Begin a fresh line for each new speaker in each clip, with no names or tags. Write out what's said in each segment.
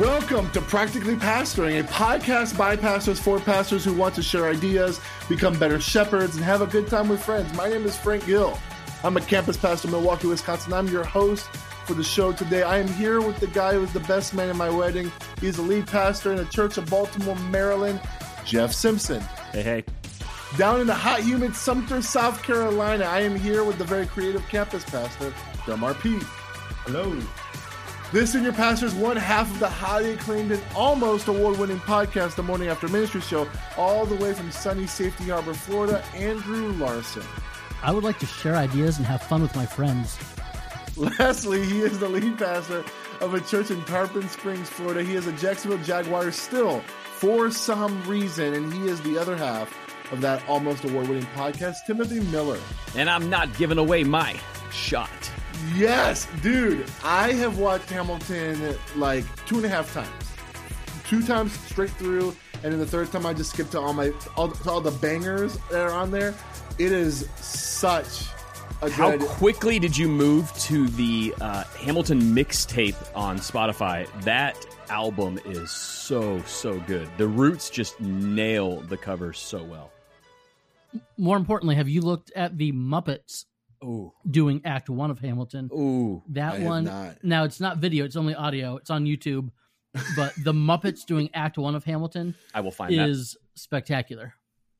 Welcome to Practically Pastoring, a podcast by pastors for pastors who want to share ideas, become better shepherds, and have a good time with friends. My name is Frank Gill. I'm a campus pastor in Milwaukee, Wisconsin. I'm your host for the show today. I am here with the guy who was the best man in my wedding. He's the lead pastor in the Church of Baltimore, Maryland, Jeff Simpson.
Hey, hey.
Down in the hot, humid Sumter, South Carolina, I am here with the very creative campus pastor, Delmar P.
Hello.
This Senior Pastor is one half of the highly acclaimed and almost award winning podcast, The Morning After Ministry Show, all the way from sunny Safety Harbor, Florida, Andrew Larson.
I would like to share ideas and have fun with my friends.
Lastly, he is the lead pastor of a church in Tarpon Springs, Florida. He is a Jacksonville Jaguar still, for some reason, and he is the other half of that almost award winning podcast, Timothy Miller.
And I'm not giving away my shot.
Yes, dude. I have watched Hamilton like two and a half times. Two times straight through, and then the third time I just skipped to all my all, to all the bangers that are on there. It is such a good
How
good.
quickly did you move to the uh, Hamilton mixtape on Spotify? That album is so, so good. The Roots just nail the cover so well.
More importantly, have you looked at the Muppets
Ooh.
doing Act One of Hamilton?
Ooh.
That
I have
one.
not.
Now it's not video; it's only audio. It's on YouTube. But the Muppets doing Act One of Hamilton
I will find that.
is spectacular.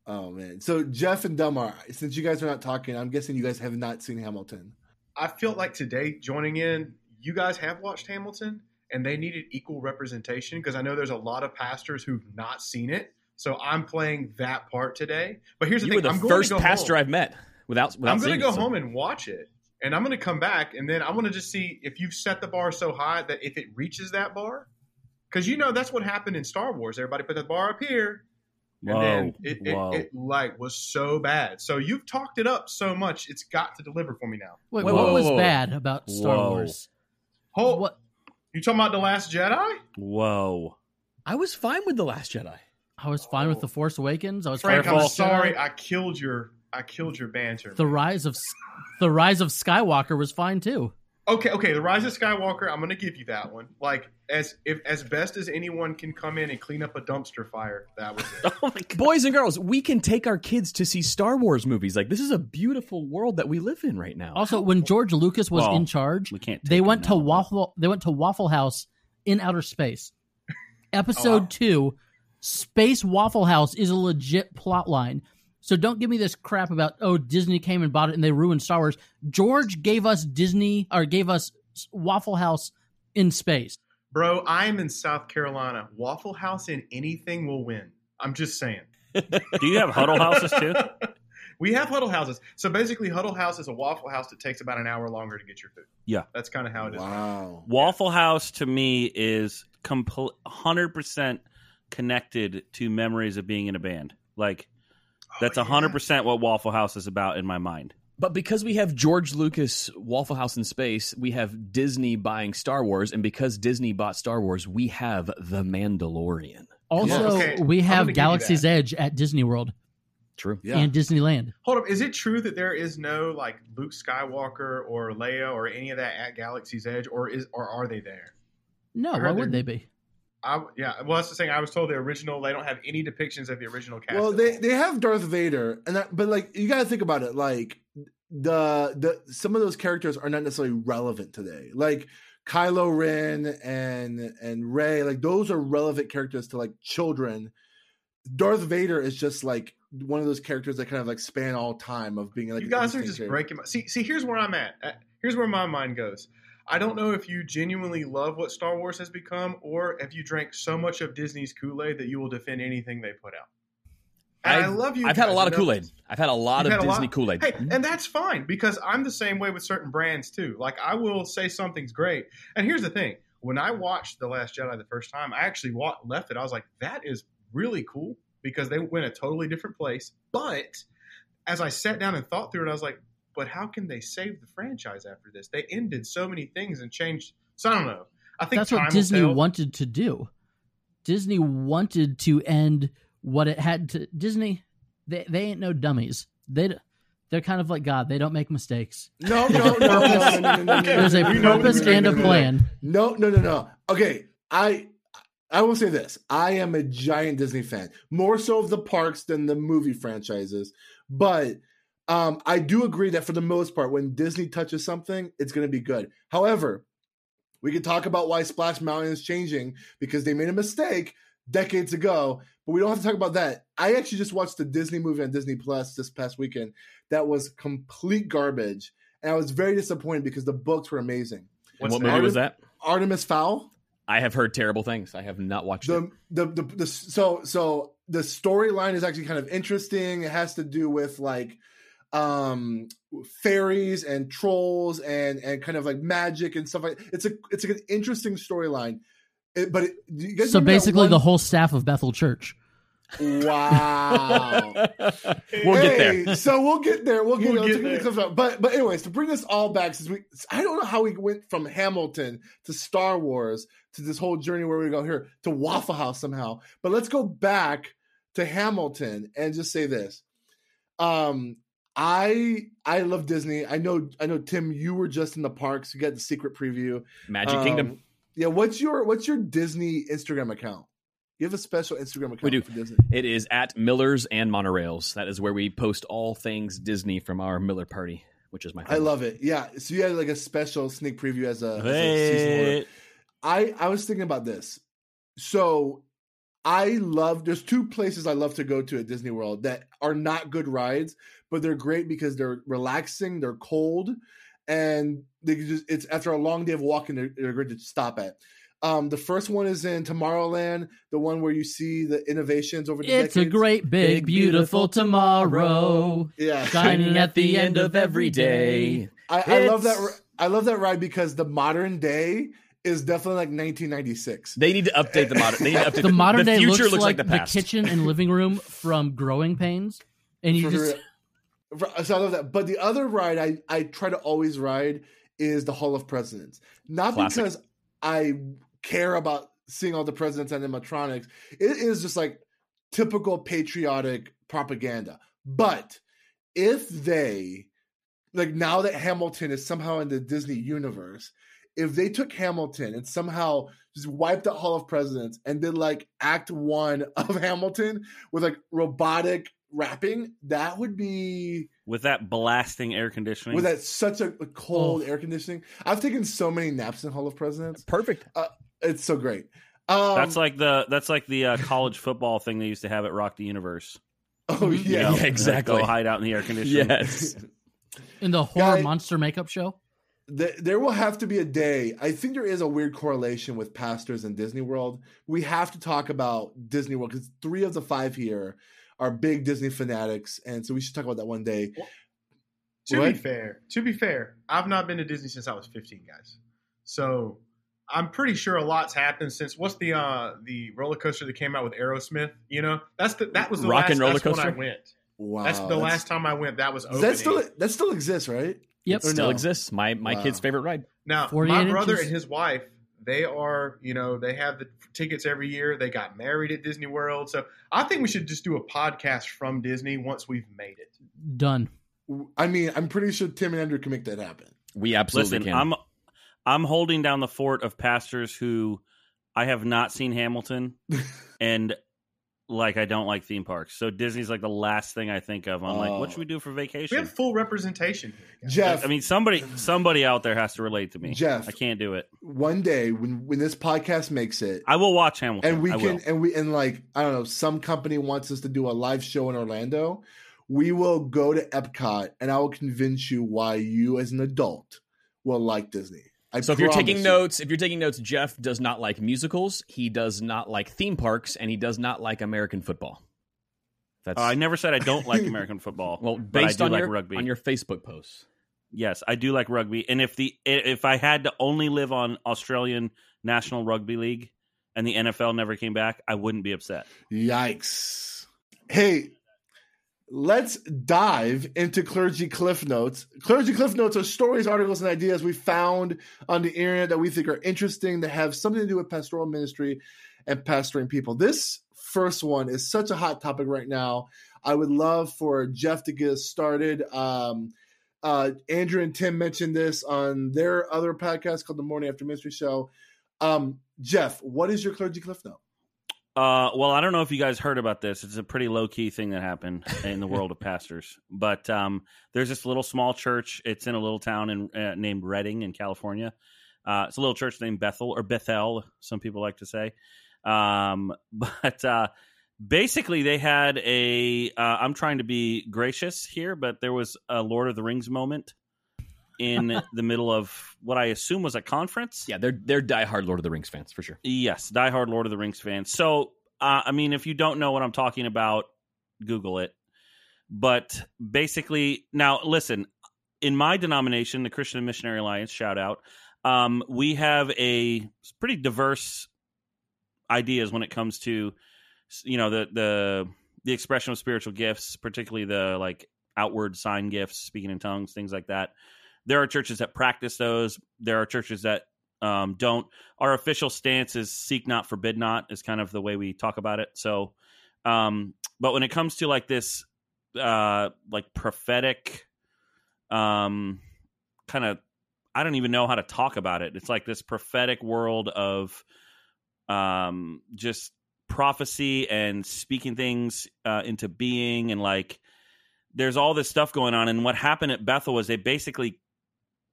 Oh man! So Jeff and Delmar, since you guys are not talking, I'm guessing you guys have not seen Hamilton.
I feel like today, joining in, you guys have watched Hamilton and they needed equal representation because I know there's a lot of pastors who've not seen it. So I'm playing that part today. But here's the
You
thing
were the
I'm going
first
to go
pastor
home.
I've met without, without
I'm going to go
it, so-
home and watch it. And I'm going to come back and then I want to just see if you've set the bar so high that if it reaches that bar, because you know that's what happened in Star Wars. Everybody put the bar up here, and
Whoa.
then it, it,
whoa.
it like was so bad. So you've talked it up so much, it's got to deliver for me now.
Wait,
Whoa,
what was
whoa.
bad about Star
Whoa.
Wars?
Hold,
What?
you talking about the Last Jedi?
Whoa. I was fine with The Last Jedi.
I was fine with oh. the Force Awakens. I was
Frank,
fine with
I'm
The
sorry,
Jedi.
I killed your I killed your banter.
The rise of the rise of Skywalker was fine too.
okay, okay, the Rise of Skywalker. I'm gonna give you that one. Like as if as best as anyone can come in and clean up a dumpster fire. That was it.
Oh Boys and girls, we can take our kids to see Star Wars movies. Like, this is a beautiful world that we live in right now.
Also, when George Lucas was
Well,
in charge,
we can't
they went to
now,
Waffle. They went to Waffle House in outer space. Episode
Oh, wow.
two, Space Waffle House is a legit plot line. So don't give me this crap about oh Disney came and bought it and they ruined Star Wars. George gave us Disney or gave us Waffle House in space.
Bro, I'm in South Carolina. Waffle House in anything will win. I'm just saying.
Do you have huddle houses too?
we have huddle houses. So basically, huddle house is a Waffle House that takes about an hour longer to get your food.
Yeah.
That's kind of how it is.
Wow.
Waffle House to me is complete, hundred percent connected to memories of being in a band. Like Oh, that's
Oh,
a hundred percent what Waffle House is about in my mind.
But because we have George Lucas Waffle House in space, we have Disney buying Star Wars, and because Disney bought Star Wars, we have The Mandalorian.
Also,
Okay,
we have
gonna give you
Galaxy's. Edge at Disney World
True.
Yeah.
and Disneyland.
Hold up, is it true that there is no like Luke Skywalker or Leia or any of that at Galaxy's Edge, or is or are they there?
No,
I
why would they be?
I yeah, well that's the thing. I was told the original they don't have any depictions of the original cast.
Well, they, they have Darth Vader, and that, but like you got to think about it. Like the the some of those characters are not necessarily relevant today. Like Kylo Ren and and Ray, like those are relevant characters to like children. Darth Vader is just like one of those characters that kind of like span all time of being like
you guys are just
character.
breaking my see see here's where I'm at. Uh, Here's where my mind goes. I don't know if you genuinely love what Star Wars has become, or if you drank so much of Disney's Kool Aid that you will defend anything they put out. I love you.
I've had a lot of? Kool Aid. I've had a lot
You've
of Disney Kool Aid.
Hey, mm-hmm. and that's fine because I'm the same way with certain brands too. Like I will say something's great, and here's the thing: when I watched The Last Jedi the first time, I actually wa- left it. I was like, "That is really cool," because they went a totally different place. But as I sat down and thought through it, I was like, but how can they save the franchise after this? They ended so many things and changed. So I don't know. I think
that's what Disney wanted to do. Disney wanted to end what it had to. Disney, they they ain't no dummies. They they're kind of like God. They don't make mistakes.
No, no, no, no, no, no,
There's a purpose and a plan.
No, no, no, no. Okay, I I will say this. I am a giant Disney fan, more so of the parks than the movie franchises. But um, I do agree that for the most part, when Disney touches something, it's going to be good. However, we can talk about why Splash Mountain is changing because they made a mistake decades ago, but we don't have to talk about that. I actually just watched the Disney movie on Disney Plus this past weekend that was complete garbage, and I was very disappointed because the books were amazing.
What's
what
that?
movie was that?
Artemis Fowl.
I have heard terrible things. I have not watched it.
the, the the the so so the storyline is actually kind of interesting. It has to do with like um fairies and trolls and and kind of like magic and stuff like it's a it's like an interesting storyline. It, but it, you guys
So basically,
one-
the whole staff of Bethel Church.
wow.
we'll get there.
So we'll get there. We'll get,
We'll
there.
get
Let's take the clips out. But but anyways, to bring this all back, since we I don't know how we went from Hamilton to Star Wars to this whole journey where we go here to Waffle House somehow. But let's go back to Hamilton and just say this. Um I I love Disney. I know I know Tim, you were just in the parks. You got the secret preview.
Magic
Um,
Kingdom.
Yeah, what's your what's your Disney Instagram account? You have a special Instagram account
We do.
for Disney.
It is at Miller's and Monorails. That is where we post all things Disney from our Miller party, which is my.
I love it. Yeah. So you had like a special sneak preview as a, as a.
Hey.
I I was thinking about this. So I love there's two places I love to go to at Disney World that are not good rides, but they're great because they're relaxing, they're cold, and they just it's after a long day of walking, they're, they're great to stop at. Um, the first one is in Tomorrowland, the one where you see the innovations over the
It's a great, big,
Big,
beautiful
beautiful
tomorrow.
yeah.
Shining at the end of every day.
I, I love that. I love that ride because the modern day is definitely like 1996.
They need to update the modern. They need to update
The modern
the
day
future
looks,
looks
like,
the
the,
past.
kitchen and living room from Growing Pains, and you
For
just
real. For- So I love that. But the other ride I I try to always ride is the Hall of Presidents. Not
Classic.
because I care about seeing all the presidents and animatronics. It is just like typical patriotic propaganda. But if they like now that Hamilton is somehow in the Disney universe, if they took Hamilton and somehow just wiped out Hall of Presidents and did like Act One of Hamilton with like robotic rapping, that would be
with that blasting air conditioning.
with that such a, a cold
Oh.
air conditioning. I've taken so many naps in Hall of Presidents.
Perfect.
It's so great. Um,
that's like the that's like the uh, college football thing they used to have at Rock the Universe.
oh
You
yeah,
know,
Yeah, exactly.
Go hide out in the air conditioning.
Yes.
in the horror
Guy-
monster makeup show.
Th- there will have to be a day. I think there is a weird correlation with pastors and Disney World. We have to talk about Disney World because three of the five here are big Disney fanatics, and so we should talk about that one day.
To
What?
be fair, to be fair, I've not been to Disney since I was 15, guys. So I'm pretty sure a lot's happened since what's the uh the roller coaster that came out with Aerosmith? You know, that's the that was the
Rock
last
and roller
that's when
coaster?
I went.
Wow,
that's the last time I went. That was
Does
opening.
that still that still exists, right?
Yep.
Or
Still
no?
exists. My my
Wow.
kid's favorite ride.
Now,
48
my brother
inches.
and his wife, they are, you know, they have the tickets every year. They got married at Disney World. So I think we should just do a podcast from Disney once we've made it.
Done.
I mean, I'm pretty sure Tim and Andrew can make that happen.
We absolutely
Listen,
can.
I'm I'm holding down the fort of pastors who I have not seen Hamilton and like I don't like theme parks. So Disney's like the last thing I think of. I'm like, what
Oh.
should we do for vacation?
We have full representation here.
Jeff,
I mean, somebody somebody out there has to relate to me.
Jeff.
I can't do it.
one day when when this podcast makes it,
I will watch Hamilton.
and we
I
can
will.
and we and like I don't know, some company wants us to do a live show in Orlando. We will go to Epcot, and I will convince you why you, as an adult, will like Disney. I
so if you're taking
you.
notes, if you're taking notes, Jeff does not like musicals. He does not like theme parks, and he does not like American football. That's
Uh, I never said I don't like American football.
well
but I
based
do
on
like
your
rugby.
on your Facebook posts.
Yes, I do like rugby. And if the if I had to only live on Australian National Rugby League and the NFL never came back, I wouldn't be upset.
Yikes. Hey, let's dive into Clergy Cliff Notes. Clergy Cliff Notes are stories, articles, and ideas we found on the internet that we think are interesting, that have something to do with pastoral ministry and pastoring people. This first one is such a hot topic right now. I would love for Jeff to get us started. Um, uh, Andrew and Tim mentioned this on their other podcast called the Morning After Ministry Show. Um, Jeff, what is your clergy cliff note?
Uh, well, I don't know if you guys heard about this. It's a pretty low key thing that happened in the world of pastors. But um, there's this little small church. It's in a little town in, uh, named Redding in California. Uh, it's a little church named Bethel or Bethel, some people like to say. Um, but uh, basically, they had a. Uh, I'm trying to be gracious here, but there was a Lord of the Rings moment in the middle of what I assume was a conference.
Yeah, they're they're diehard Lord of the Rings fans for sure.
Yes, diehard Lord of the Rings fans. So, uh, I mean, if you don't know what I'm talking about, Google it. But basically, now listen. In my denomination, the Christian Missionary Alliance, shout out, um, we have a pretty diverse ideas when it comes to, you know, the the the expression of spiritual gifts, particularly the like outward sign gifts, speaking in tongues, things like that. There are churches that practice those. There are churches that um, don't. Our official stance is seek not, forbid not, is kind of the way we talk about it. So, um, but when it comes to like this, uh, like prophetic, um, kind of, I don't even know how to talk about it. It's like this prophetic world of, um, just prophecy and speaking things uh, into being and like there's all this stuff going on and what happened at bethel was they basically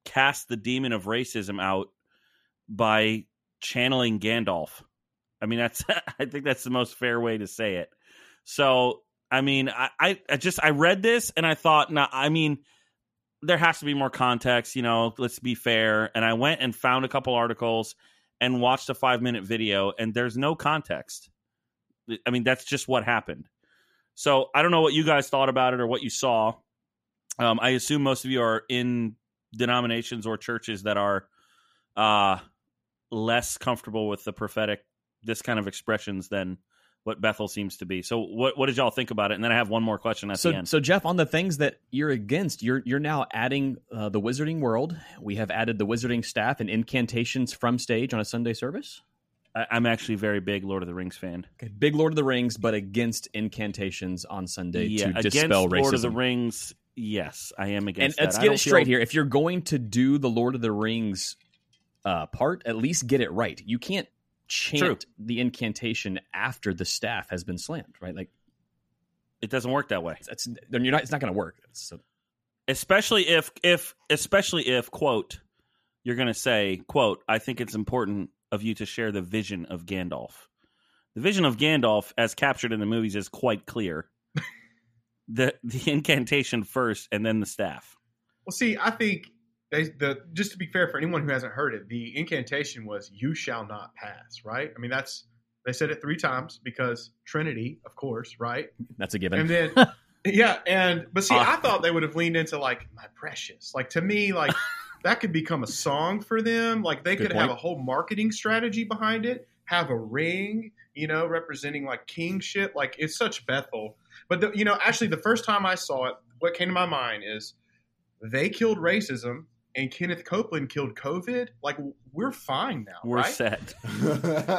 cast the demon of racism out by channeling Gandalf. I mean, that's I think that's the most fair way to say it. So, I mean, I, I just I read this and I thought, now, I mean, there has to be more context. You know, let's be fair. And I went and found a couple articles and watched a five minute video, and there's no context. I mean, that's just what happened. So I don't know what you guys thought about it or what you saw. Um, I assume most of you are in denominations or churches that are uh, less comfortable with the prophetic, this kind of expressions than what Bethel seems to be. So, what what did y'all think about it? And then I have one more question at
so,
the end.
So, Jeff, on the things that you're against, you're you're now adding uh, the Wizarding World. We have added the Wizarding staff and incantations from stage on a Sunday service.
I, I'm actually very big Lord of the Rings fan.
Okay, big Lord of the Rings, but against incantations on Sunday
Yeah,
to
against
dispel racism.
Lord of the Rings. Yes, I am against.
and
against.
let's get it straight
feel-
here. If you're going to do the Lord of the Rings uh, part, at least get it right. You can't chant
True.
the incantation after the staff has been slammed, right? Like
It doesn't work that way.
that's then you're not. It's not going to work. So,
especially if if especially if quote you're going to say quote i think it's important of you to share the vision of gandalf the vision of gandalf as captured in the movies is quite clear the the incantation first and then the staff
Well, see, I think they the just to be fair for anyone who hasn't heard it, the incantation was "You shall not pass." Right? I mean, that's they said it three times because Trinity, of course, right?
that's a given.
And then yeah, and but see,
Uh,
I thought they would have leaned into like my precious. Like to me, like that could become a song for them. Like they
Good
could have a whole marketing strategy behind it. Have a ring, you know, representing like kingship. Like it's such Bethel. But the, you know, actually, the first time I saw it, what came to my mind is they killed racism and Kenneth Copeland killed COVID. Like we're fine now,
we're
right?
set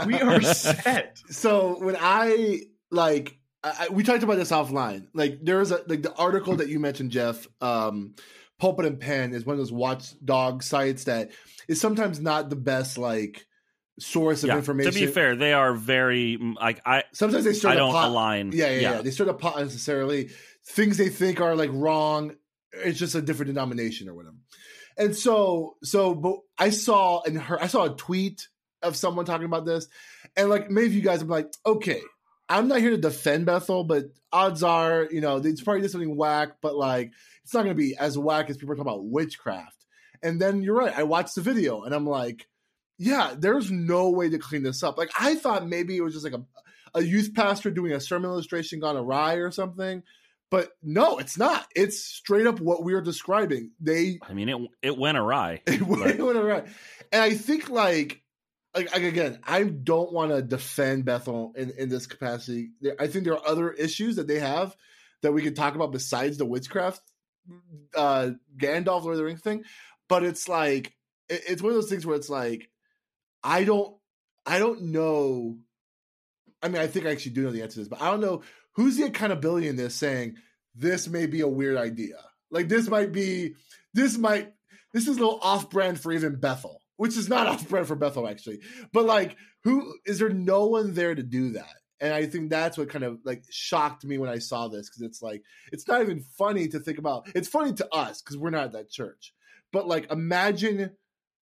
We are set.
so when I like, I, I- we talked about this offline. Like there was a like the article that you mentioned, Jeff. Um, Pulpit and Pen is one of those watchdog sites that is sometimes not the best like source of
Yeah,
information.
to be fair they are very mm, like i
sometimes they start
i don't
pot-
align
Yeah, yeah, yeah, They start a pot necessarily things they think are like wrong. It's just a different denomination or whatever. And so, so, but I saw and her, I saw a tweet of someone talking about this, and like maybe you guys are like, okay, I'm not here to defend Bethel, but odds are, you know, it's probably just something whack, but like it's not going to be as whack as people are talking about witchcraft. And then you're right. I watched the video and I'm like, yeah, there's no way to clean this up. Like I thought maybe it was just like a a youth pastor doing a sermon illustration gone awry or something. But no, it's not. It's straight up what we are describing. They
i mean it it went awry
it went around. And I think like like, again, I don't want to defend Bethel in, in this capacity. I think there are other issues that they have that we could talk about besides the witchcraft uh Gandalf Lord of the Rings thing. But it's like it's one of those things where it's like I don't I don't know I mean, I think I actually do know the answer to this, but I don't know who's the accountability in this saying this may be a weird idea. Like this might be, this might, this is a little off brand for even Bethel, which is not off brand for Bethel actually. But like, who is there? No one there to do that. And I think that's what kind of like shocked me when I saw this because it's like it's not even funny to think about. It's funny to us because we're not at that church, but like imagine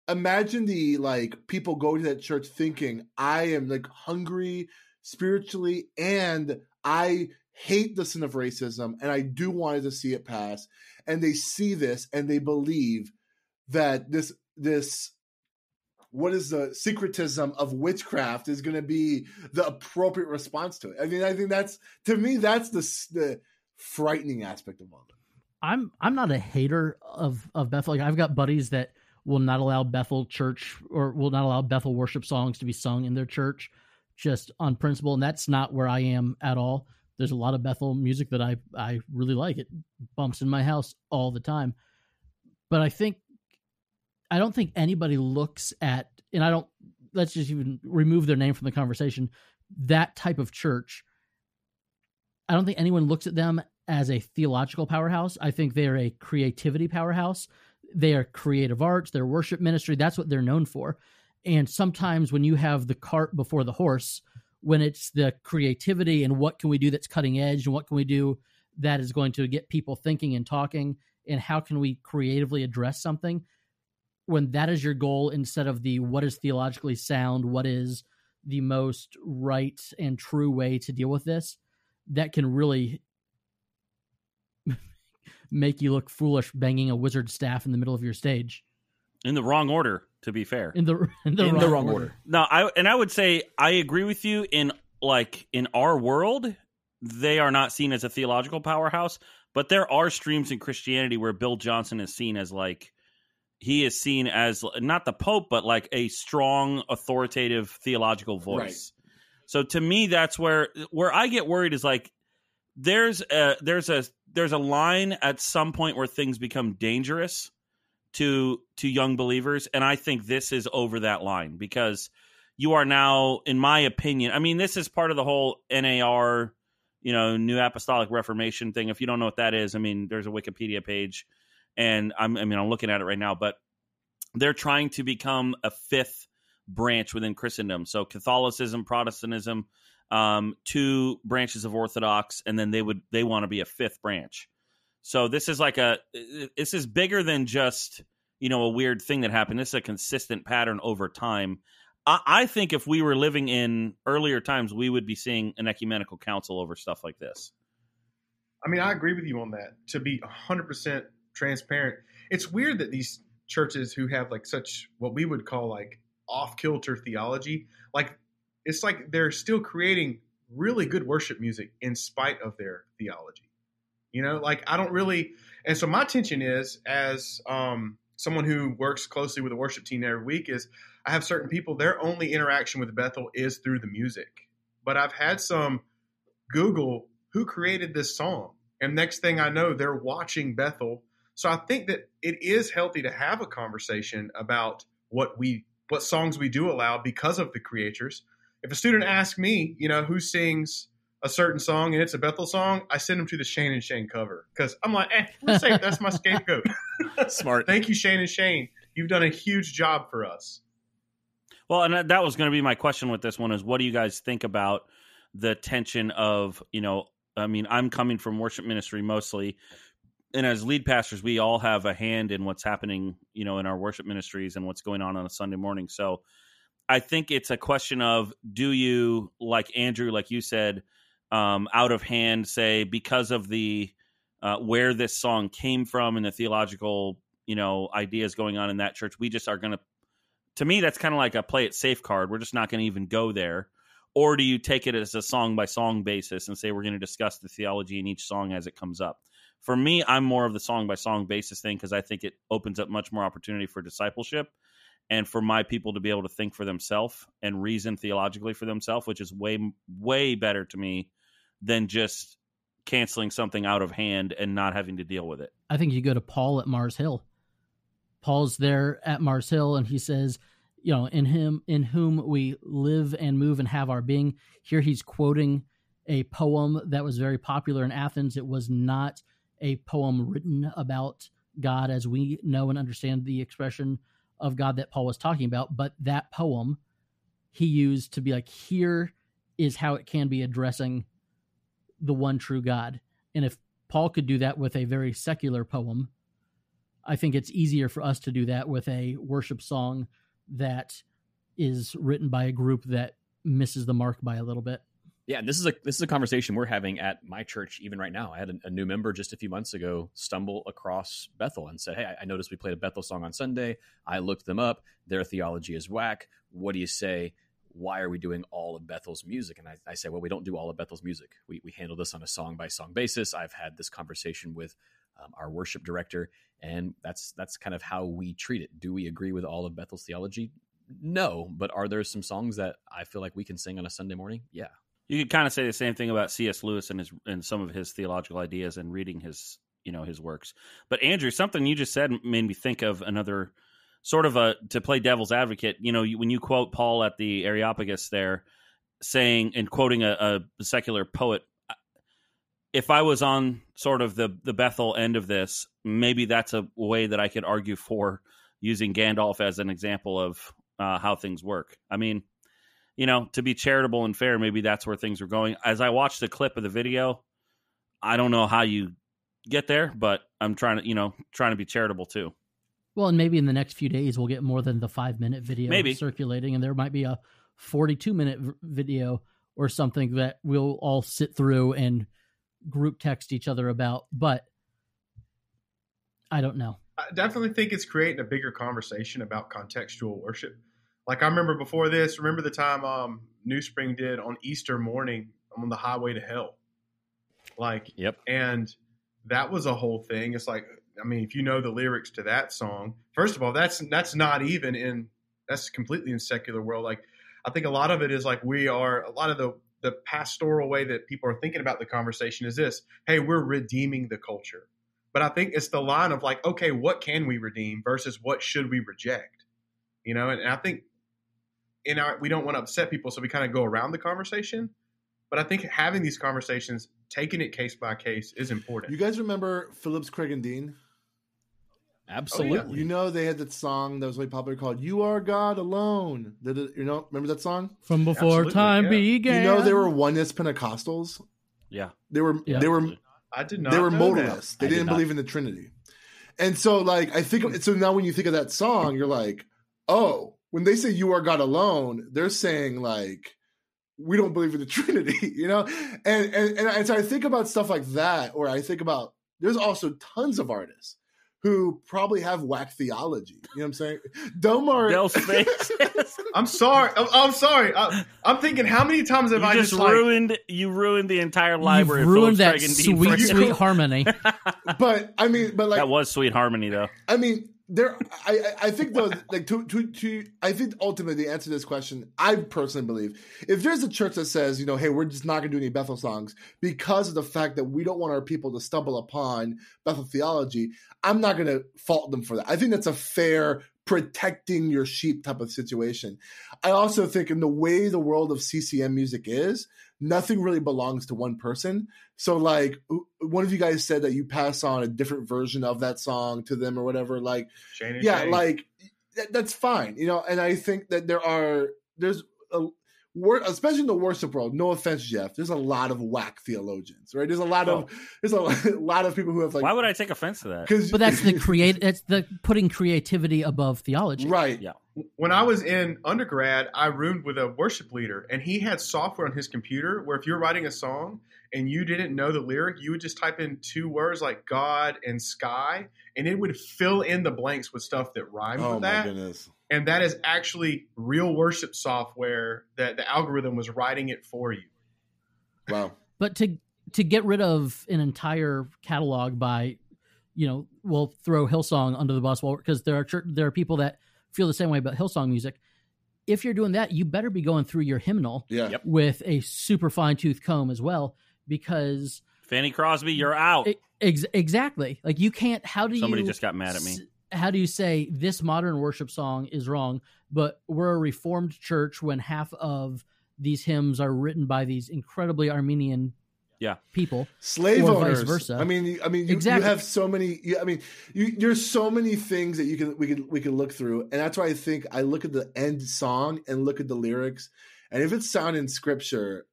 imagine the like people go to that church thinking I am like hungry spiritually and I hate the sin of racism and I do want to see it pass. And they see this and they believe that this this what is the syncretism of witchcraft is going to be the appropriate response to it. I mean, I think that's to me that's the the frightening aspect of all it.
I'm I'm not a hater of of Bethel. Like I've got buddies that will not allow Bethel church or will not allow Bethel worship songs to be sung in their church just on principle and that's not where I am at all. There's a lot of Bethel music that I I really like. It bumps in my house all the time. But I think I don't think anybody looks at and I don't let's just even remove their name from the conversation. That type of church I don't think anyone looks at them as a theological powerhouse. I think they're a creativity powerhouse. They are creative arts, their worship ministry, that's what they're known for. And sometimes when you have the cart before the horse, when it's the creativity and what can we do that's cutting edge and what can we do that is going to get people thinking and talking and how can we creatively address something when that is your goal instead of the what is theologically sound what is the most right and true way to deal with this that can really make you look foolish banging a wizard staff in the middle of your stage
in the wrong order to be fair
in the in the,
In
wrong,
the wrong
order.
order.
no i and i would say i agree with you in like in our world they are not seen as a theological powerhouse but there are streams in christianity where bill johnson is seen as like he is seen as not the pope but like a strong authoritative theological voice so to me that's where where i get worried is like there's a there's a there's a line at some point where things become dangerous to to young believers. And i think this is over that line because you are now in my opinion i mean this is part of the whole nar you know new apostolic reformation thing. If you don't know what that is i mean there's a wikipedia page and I'm, i mean i'm looking at it right now but they're trying to become a fifth branch within christendom. So catholicism protestantism um, two branches of orthodox and then they would they want to be a fifth branch so this is like a this is bigger than just you know a weird thing that happened. This is a consistent pattern over time. I, I think if we were living in earlier times, we would be seeing an ecumenical council over stuff like this.
I mean, I agree with you on that. To be 100% transparent, it's weird that these churches who have like such what we would call like off kilter theology, like it's like they're still creating really good worship music in spite of their theology. You know, like I don't really, and so my tension is as um, someone who works closely with a worship team every week is I have certain people their only interaction with Bethel is through the music, but I've had some Google who created this song, and next thing I know, they're watching Bethel. So I think that it is healthy to have a conversation about what we what songs we do allow because of the creators. If a student asks me, you know, who sings a certain song and it's a Bethel song, I send them to the Shane and Shane cover because I'm like, eh, we're safe. That's my scapegoat.
Smart.
Thank you, Shane and Shane. You've done a huge job for us.
Well, and that was going to be my question with this one is what do you guys think about the tension of, you know, I mean, I'm coming from worship ministry mostly. And as lead pastors, we all have a hand in what's happening, you know, in our worship ministries and what's going on on a Sunday morning. So I think it's a question of do you, like Andrew, like you said, um, out of hand, say, because of the uh, where this song came from and the theological, you know, ideas going on in that church, we just are going to to me, that's kind of like a play it safe card. We're just not going to even go there. Or do you take it as a song by song basis and say we're going to discuss the theology in each song as it comes up? For me, I'm more of the song by song basis thing because I think it opens up much more opportunity for discipleship and for my people to be able to think for themselves and reason theologically for themselves, which is way, way better to me than just canceling something out of hand and not having to deal with it.
I think you go to Paul at Mars Hill. Paul's there at Mars Hill and he says, you know, in him in whom we live and move and have our being. Here he's quoting a poem that was very popular in Athens. It was not a poem written about God as we know and understand the expression of God that Paul was talking about, but that poem he used to be like, here is how it can be addressing the one true God. And if Paul could do that with a very secular poem, I think it's easier for us to do that with a worship song that is written by a group that misses the mark by a little bit.
Yeah, and this is a this is a conversation we're having at my church even right now. I had a, a new member just a few months ago stumble across Bethel and said, "Hey, I, I noticed we played a Bethel song on Sunday. I looked them up. Their theology is whack. What do you say? Why are we doing all of Bethel's music?" And I, I say, "Well, we don't do all of Bethel's music. We we handle this on a song by song basis. I've had this conversation with um, our worship director, and that's that's kind of how we treat it. Do we agree with all of Bethel's theology? No, but are there some songs that I feel like we can sing on a Sunday morning? Yeah."
You could kind of say the same thing about C.S. Lewis and his and some of his theological ideas and reading his you know his works. But Andrew, something you just said made me think of another sort of a to play devil's advocate. You know, when you quote Paul at the Areopagus there, saying and quoting a, a secular poet. If I was on sort of the the Bethel end of this, maybe that's a way that I could argue for using Gandalf as an example of uh, how things work. I mean, you know, to be charitable and fair, maybe that's where things are going. As I watched the clip of the video, I don't know how you get there, but I'm trying to, you know, trying to be charitable too.
Well, and maybe in the next few days we'll get more than the five minute video
Maybe.
circulating, and there might be a 42 minute v- video or something that we'll all sit through and group text each other about. But I don't know.
I definitely think it's creating a bigger conversation about contextual worship. Like I remember before this, remember the time um, New Spring did on Easter morning on the highway to hell. Like,
Yep.
and that was a whole thing. It's like, I mean, if you know the lyrics to that song, first of all, that's that's not even in that's completely in secular world. Like, I think a lot of it is like we are a lot of the the pastoral way that people are thinking about the conversation is this: Hey, we're redeeming the culture. But I think it's the line of like, okay, what can we redeem versus what should we reject? You know, and, and I think in our we don't want to upset people, so we kind of go around the conversation. But I think having these conversations, taking it case by case, is important.
You guys remember Phillips, Craig, and Dean?
Absolutely.
Oh, you know they had that song that was really popular called "You Are God Alone." Did it, you know? Remember that song?
From before
Absolutely,
time
yeah.
began.
You know they were oneness Pentecostals.
Yeah.
They were
Yeah.
they were
I did not.
they were modalists. They
I did
didn't
not.
believe in the Trinity. And so like I think so now when you think of that song, you're like, oh, when they say you are God alone, they're saying like we don't believe in the Trinity, you know? And and and, and so I think about stuff like that, or I think about there's also tons of artists who probably have whack theology. You know what I'm saying? Domar
Dell's face.
I'm sorry. I'm, I'm sorry. I, I'm thinking, how many times have
you
I
just,
just, like,
ruined you ruined the entire
You've
library. of
ruined that
Phillips, Craig, and Dean
sweet, sweet harmony.
but I mean, but like
that was sweet harmony though.
I mean, there. I I- think though, like to to to. I think ultimately the answer to this question, I personally believe, if there's a church that says, you know, hey, we're just not to do any Bethel songs because of the fact that we don't want our people to stumble upon Bethel theology, I'm not to fault them for that. I think that's a fair protecting your sheep type of situation. I also think in the way the world of CCM music is, nothing really belongs to one person. So like one of you guys said that you pass on a different version of that song to them or whatever. Like,
Shane
yeah,
Shane.
like that, that's fine, you know. And I think that there are there's a wor- especially in the worship world. No offense, Jeff. There's a lot of whack theologians, right? There's a lot of oh. there's a lot of people who have like
Why would I take offense to that?
because
But that's the create. That's the putting creativity above theology.
right.
Yeah.
when I was in undergrad, I roomed with a worship leader, and he had software on his computer where if you're writing a song and you didn't know the lyric, you would just type in two words like God and sky, and it would fill in the blanks with stuff that rhymed
Oh
with
my
that.
goodness.
And that is actually real worship software that the algorithm was writing it for you.
Wow.
But to to get rid of an entire catalog by, you know, we'll throw Hillsong under the bus, because there are chur- there are people that feel the same way about Hillsong music. If you're doing that, you better be going through your hymnal
Yeah.
Yep.
with a super fine tooth comb as well, because
Fanny Crosby, you're out.
Ex- exactly. Like you can't. How do you
Somebody
you?
just got mad at me.
how do you say this modern worship song is wrong, but we're a reformed church when half of these hymns are written by these incredibly Arminian
Yeah.
people.
slave
Or vice
owners.
versa.
I mean, you- I mean, you,
Exactly.
you have so many. You, I mean, you, there's so many things that you can we can we can look through, and that's why I think I look at the end song and look at the lyrics, and if it's sound in scripture,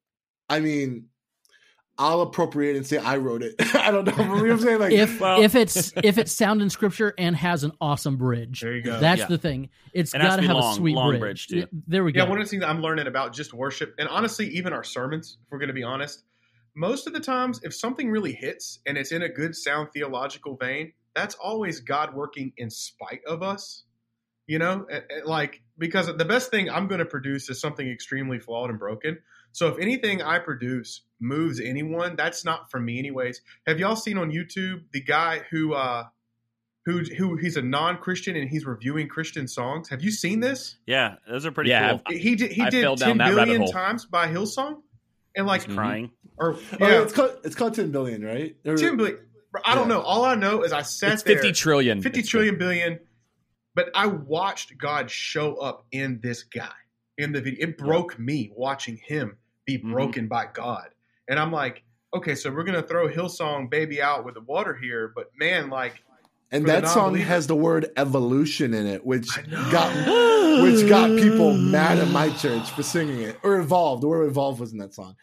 I mean, I'll appropriate and say I wrote it. I don't know. You know what I'm saying? Like,
If
Well-
if it's if it's sound in scripture and has an awesome bridge,
There you go.
that's
Yeah.
the thing.
It has
got
to
to have
long-
a sweet
long
bridge.
bridge, too.
There we go.
Yeah, one of the things I'm learning about just worship, and honestly, even our sermons, if we're going to be honest, most of the times, if something really hits and it's in a good sound theological vein, that's always God working in spite of us. You know, And- and, like because the best thing I'm going to produce is something extremely flawed and broken. So if anything I produce moves anyone, that's not for me, anyways. Have y'all seen on YouTube the guy who uh who who he's a non-Christian and he's reviewing Christian songs? Have you seen this?
Yeah, those are pretty
Yeah,
cool.
He did. He
I
did
fell down
ten
that rabbit
billion
hole.
times by Hillsong, and like,
He's crying.
or
oh,
yeah,
it's called it's called ten billion, right? Or-
ten billion. I don't
Yeah.
know. All I know is I sat
It's
there.
50 trillion.
50
It's
trillion billion. But I watched God show up in this guy in the video. It broke me watching him be
Mhm.
broken by God, and I'm like, okay, so we're gonna throw Hillsong "Baby" out with the water here, but man, like,
and that song has the word evolution in it, which got which got people mad at my church for singing it or evolved. The word evolved was in that song.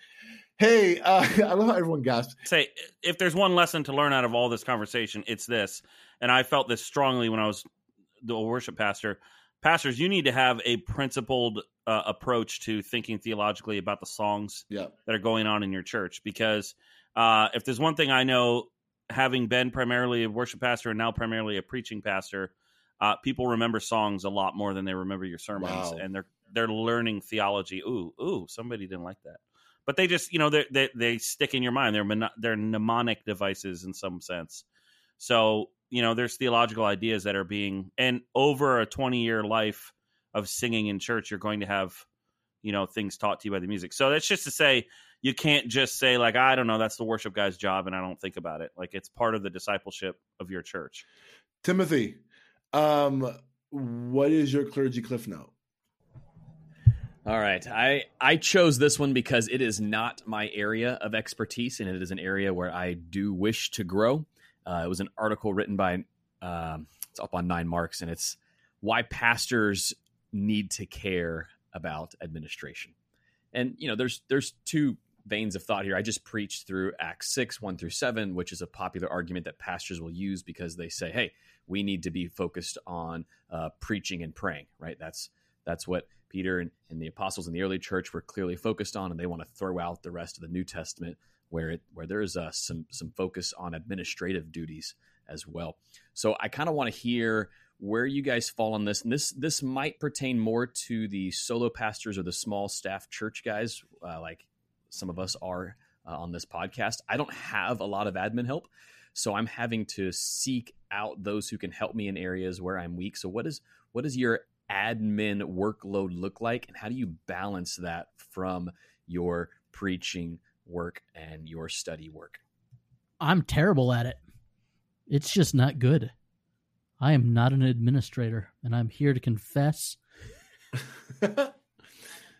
Hey, uh, I love how everyone gasps.
say if there's one lesson to learn out of all this conversation it's this and i felt this strongly when i was the worship pastor pastors you need to have a principled uh, approach to thinking theologically about the songs
Yeah.
that are going on in your church. Because uh, if there's one thing i know having been primarily a worship pastor and now primarily a preaching pastor uh, people remember songs a lot more than they remember your sermons.
Wow.
and they're they're learning theology. Ooh ooh somebody didn't like that. But they just you know they they, they stick in your mind. They're mono- they're mnemonic devices in some sense. So you know there's theological ideas that are being and over a 20 year life of singing in church you're going to have you know things taught to you by the music so that's just to say you can't just say like i don't know that's the worship guy's job and i don't think about it like it's part of the discipleship of your church
Timothy, um, what is your clergy cliff note?
All right. I I chose this one because it is not my area of expertise, and it is an area where I do wish to grow. Uh, it was an article written by um, it's up on Nine Marks, and it's why pastors need to care about administration. And you know, there's there's two veins of thought here. I just preached through Acts six one through seven, which is a popular argument that pastors will use because they say, "Hey, we need to be focused on uh, preaching and praying." Right? That's that's what Peter and, and the apostles in the early church were clearly focused on, and they want to throw out the rest of the New Testament where it where there is uh, some some focus on administrative duties as well. So I kind of want to hear where you guys fall on this, and this this might pertain more to the solo pastors or the small staff church guys, uh, like some of us are uh, on this podcast. I don't have a lot of admin help, so I'm having to seek out those who can help me in areas where I'm weak. So what is what is your admin workload look like and how do you balance that from your preaching work and your study work
I'm terrible at it. It's just not good. I am not an administrator, and I'm here to confess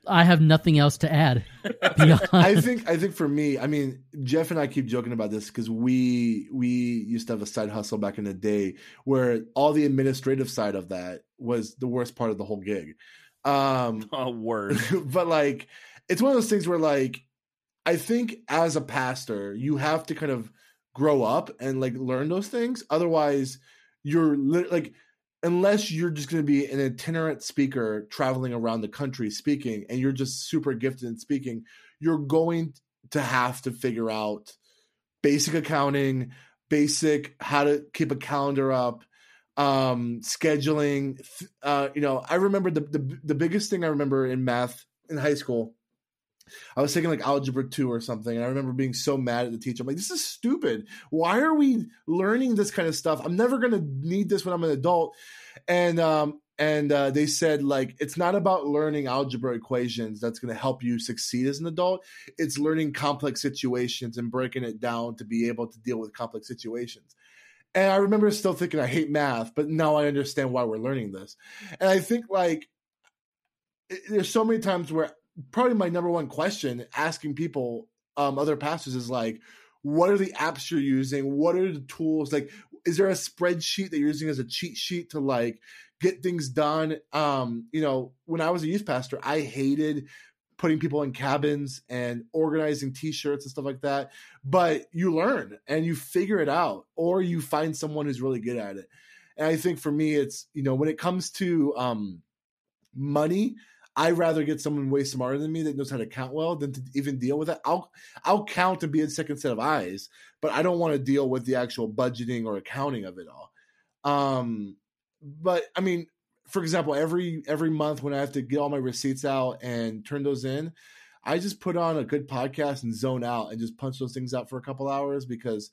I have nothing else to add. beyond-
I think I think for me, I mean, Jeff and I keep joking about this because we we used to have a side hustle back in the day where all the administrative side of that was the worst part of the whole gig. Um,
a word
but like, it's one of those things where like, I think as a pastor, you have to kind of grow up and like learn those things. Otherwise, you're lit- like unless you're just going to be an itinerant speaker traveling around the country speaking and you're just super gifted in speaking you're going to have to figure out basic accounting basic how to keep a calendar up um scheduling uh you know i remember the, the the biggest thing i remember in math in high school I was taking like algebra two or something, and I remember being so mad at the teacher. I'm like, "This is stupid. Why are we learning this kind of stuff? I'm never gonna need this when I'm an adult." And um, and uh, they said like it's not about learning algebra equations that's going to help you succeed as an adult. It's learning complex situations and breaking it down to be able to deal with complex situations. And I remember still thinking I hate math, but now I understand why we're learning this. And I think like there's so many times where probably my number one question asking people, um, other pastors is like, what are the apps you're using? What are the tools? Like, is there a spreadsheet that you're using as a cheat sheet to like get things done? Um, you know, when I was a youth pastor, I hated putting people in cabins and organizing t-shirts and stuff like that but you learn and you figure it out or you find someone who's really good at it and i think for me it's you know when it comes to um money i'd rather get someone way smarter than me that knows how to count well than to even deal with it. I'll i'll count and be a second set of eyes but i don't want to deal with the actual budgeting or accounting of it all. Um but i mean for example, every every month when I have to get all my receipts out and turn those in, I just put on a good podcast and zone out and just punch those things out for a couple hours because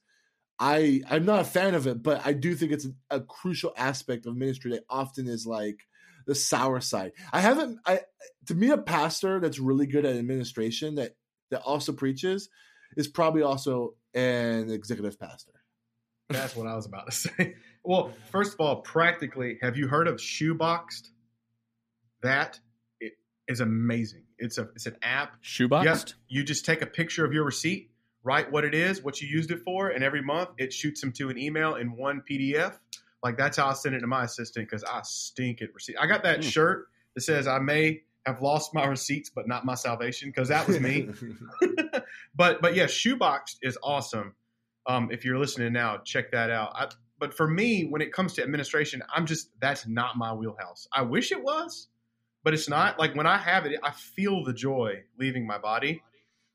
I I'm not a fan of it, but I do think it's a, a crucial aspect of ministry that often is like the sour side. I haven't I to meet a pastor that's really good at administration that that also preaches is probably also an executive pastor.
That's what I was about to say. Well, first of all, practically, have you heard of Shoeboxed? That it is amazing. It's a it's an app.
Shoeboxed.
Yep. You just take a picture of your receipt, write what it is, what you used it for, and every month it shoots them to an email in one PDF. Like that's how I send it to my assistant because I stink at receipt. I got that
Hmm.
shirt that says I may have lost my receipts, but not my salvation because that was me. but but yeah, shoebox is awesome. Um, if you're listening now, check that out. I, but for me, when it comes to administration, I'm just that's not my wheelhouse. I wish it was, but it's not. Like when I have it, I feel the joy leaving my body.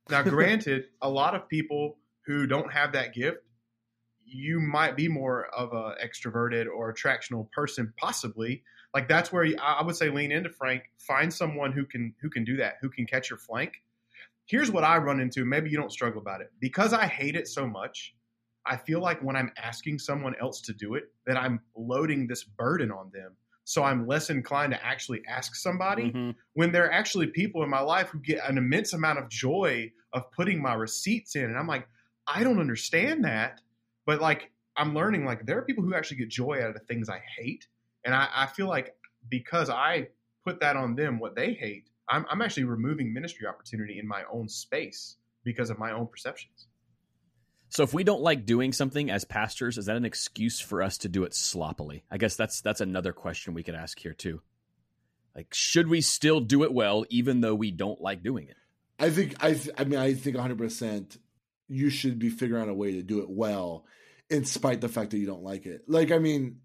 Now, granted, a lot of people who don't have that gift, you might be more of a extroverted or attractional person, possibly. Like that's where I would say lean into Frank. Find someone who can who can do that, who can catch your flank. Here's what I run into. Maybe you don't struggle about it because I hate it so much. I feel like when I'm asking someone else to do it, that I'm loading this burden on them. So I'm less inclined to actually ask somebody
Mhm.
when there are actually people in my life who get an immense amount of joy of putting my receipts in. And I'm like, I don't understand that. But like, I'm learning like there are people who actually get joy out of the things I hate. And I, I feel like because I put that on them, what they hate, I'm, I'm actually removing ministry opportunity in my own space because of my own perceptions.
So if we don't like doing something as pastors, is that an excuse for us to do it sloppily? I guess that's that's another question we could ask here too. Like, should we still do it well even though we don't like doing it?
I think I th- I mean I think 100% you should be figuring out a way to do it well in spite the fact that you don't like it. Like I mean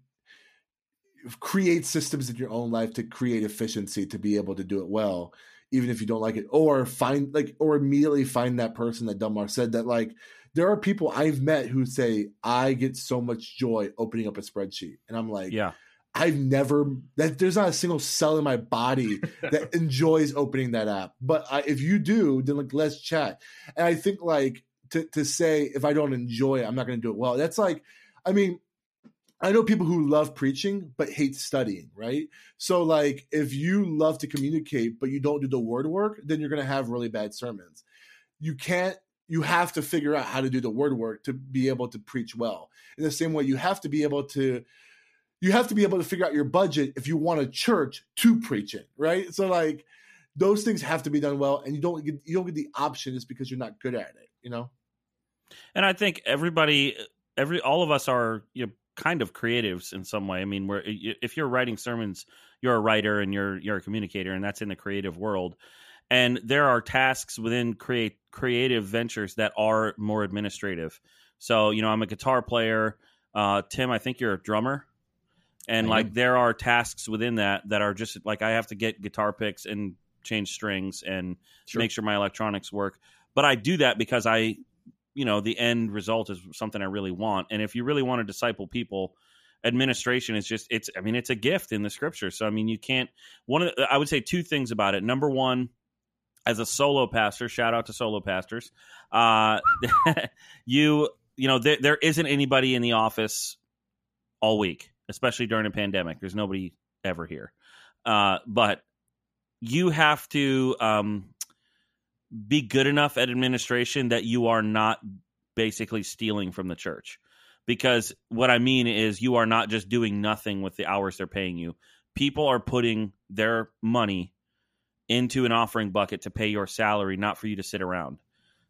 create systems in your own life to create efficiency to be able to do it well even if you don't like it or find like or immediately find that person that Delmar said that like there are people I've met who say I get so much joy opening up a spreadsheet and I'm like
Yeah.
I've never that there's not a single cell in my body that enjoys opening that app. But I, if you do, then like let's chat. And I think like to to say if I don't enjoy it, I'm not going to do it well. That's like, I mean, I know people who love preaching but hate studying, right? So like if you love to communicate but you don't do the word work, then you're going to have really bad sermons. You can't. You have to figure out how to do the word work to be able to preach well. In the same way, you have to be able to you have to be able to figure out your budget if you want a church to preach it, right? So like those things have to be done well, and you don't get you don't get the option just because you're not good at it, you know.
And I think everybody, every all of us are you know, kind of creatives in some way. I mean, we're if you're writing sermons, you're a writer and you're you're a communicator, and that's in the creative world. And there are tasks within create creative ventures that are more administrative. So you know, I'm a guitar player. Uh, Tim, I think you're a drummer. And like there are tasks within that that are just like I have to get guitar picks and change strings and
Sure.
make sure my electronics work. But I do that because I you know the end result is something i really want. And if you really want to disciple people administration is just it's i mean it's a gift in the scripture. So i mean you can't one of the, i would say two things about it. Number one as a solo pastor shout out to solo pastors uh you you know there, there isn't anybody in the office all week especially during a pandemic. There's nobody ever here. Uh but you have to um be good enough at administration that you are not basically stealing from the church because what I mean is you are not just doing nothing with the hours they're paying you. People are putting their money into an offering bucket to pay your salary, not for you to sit around.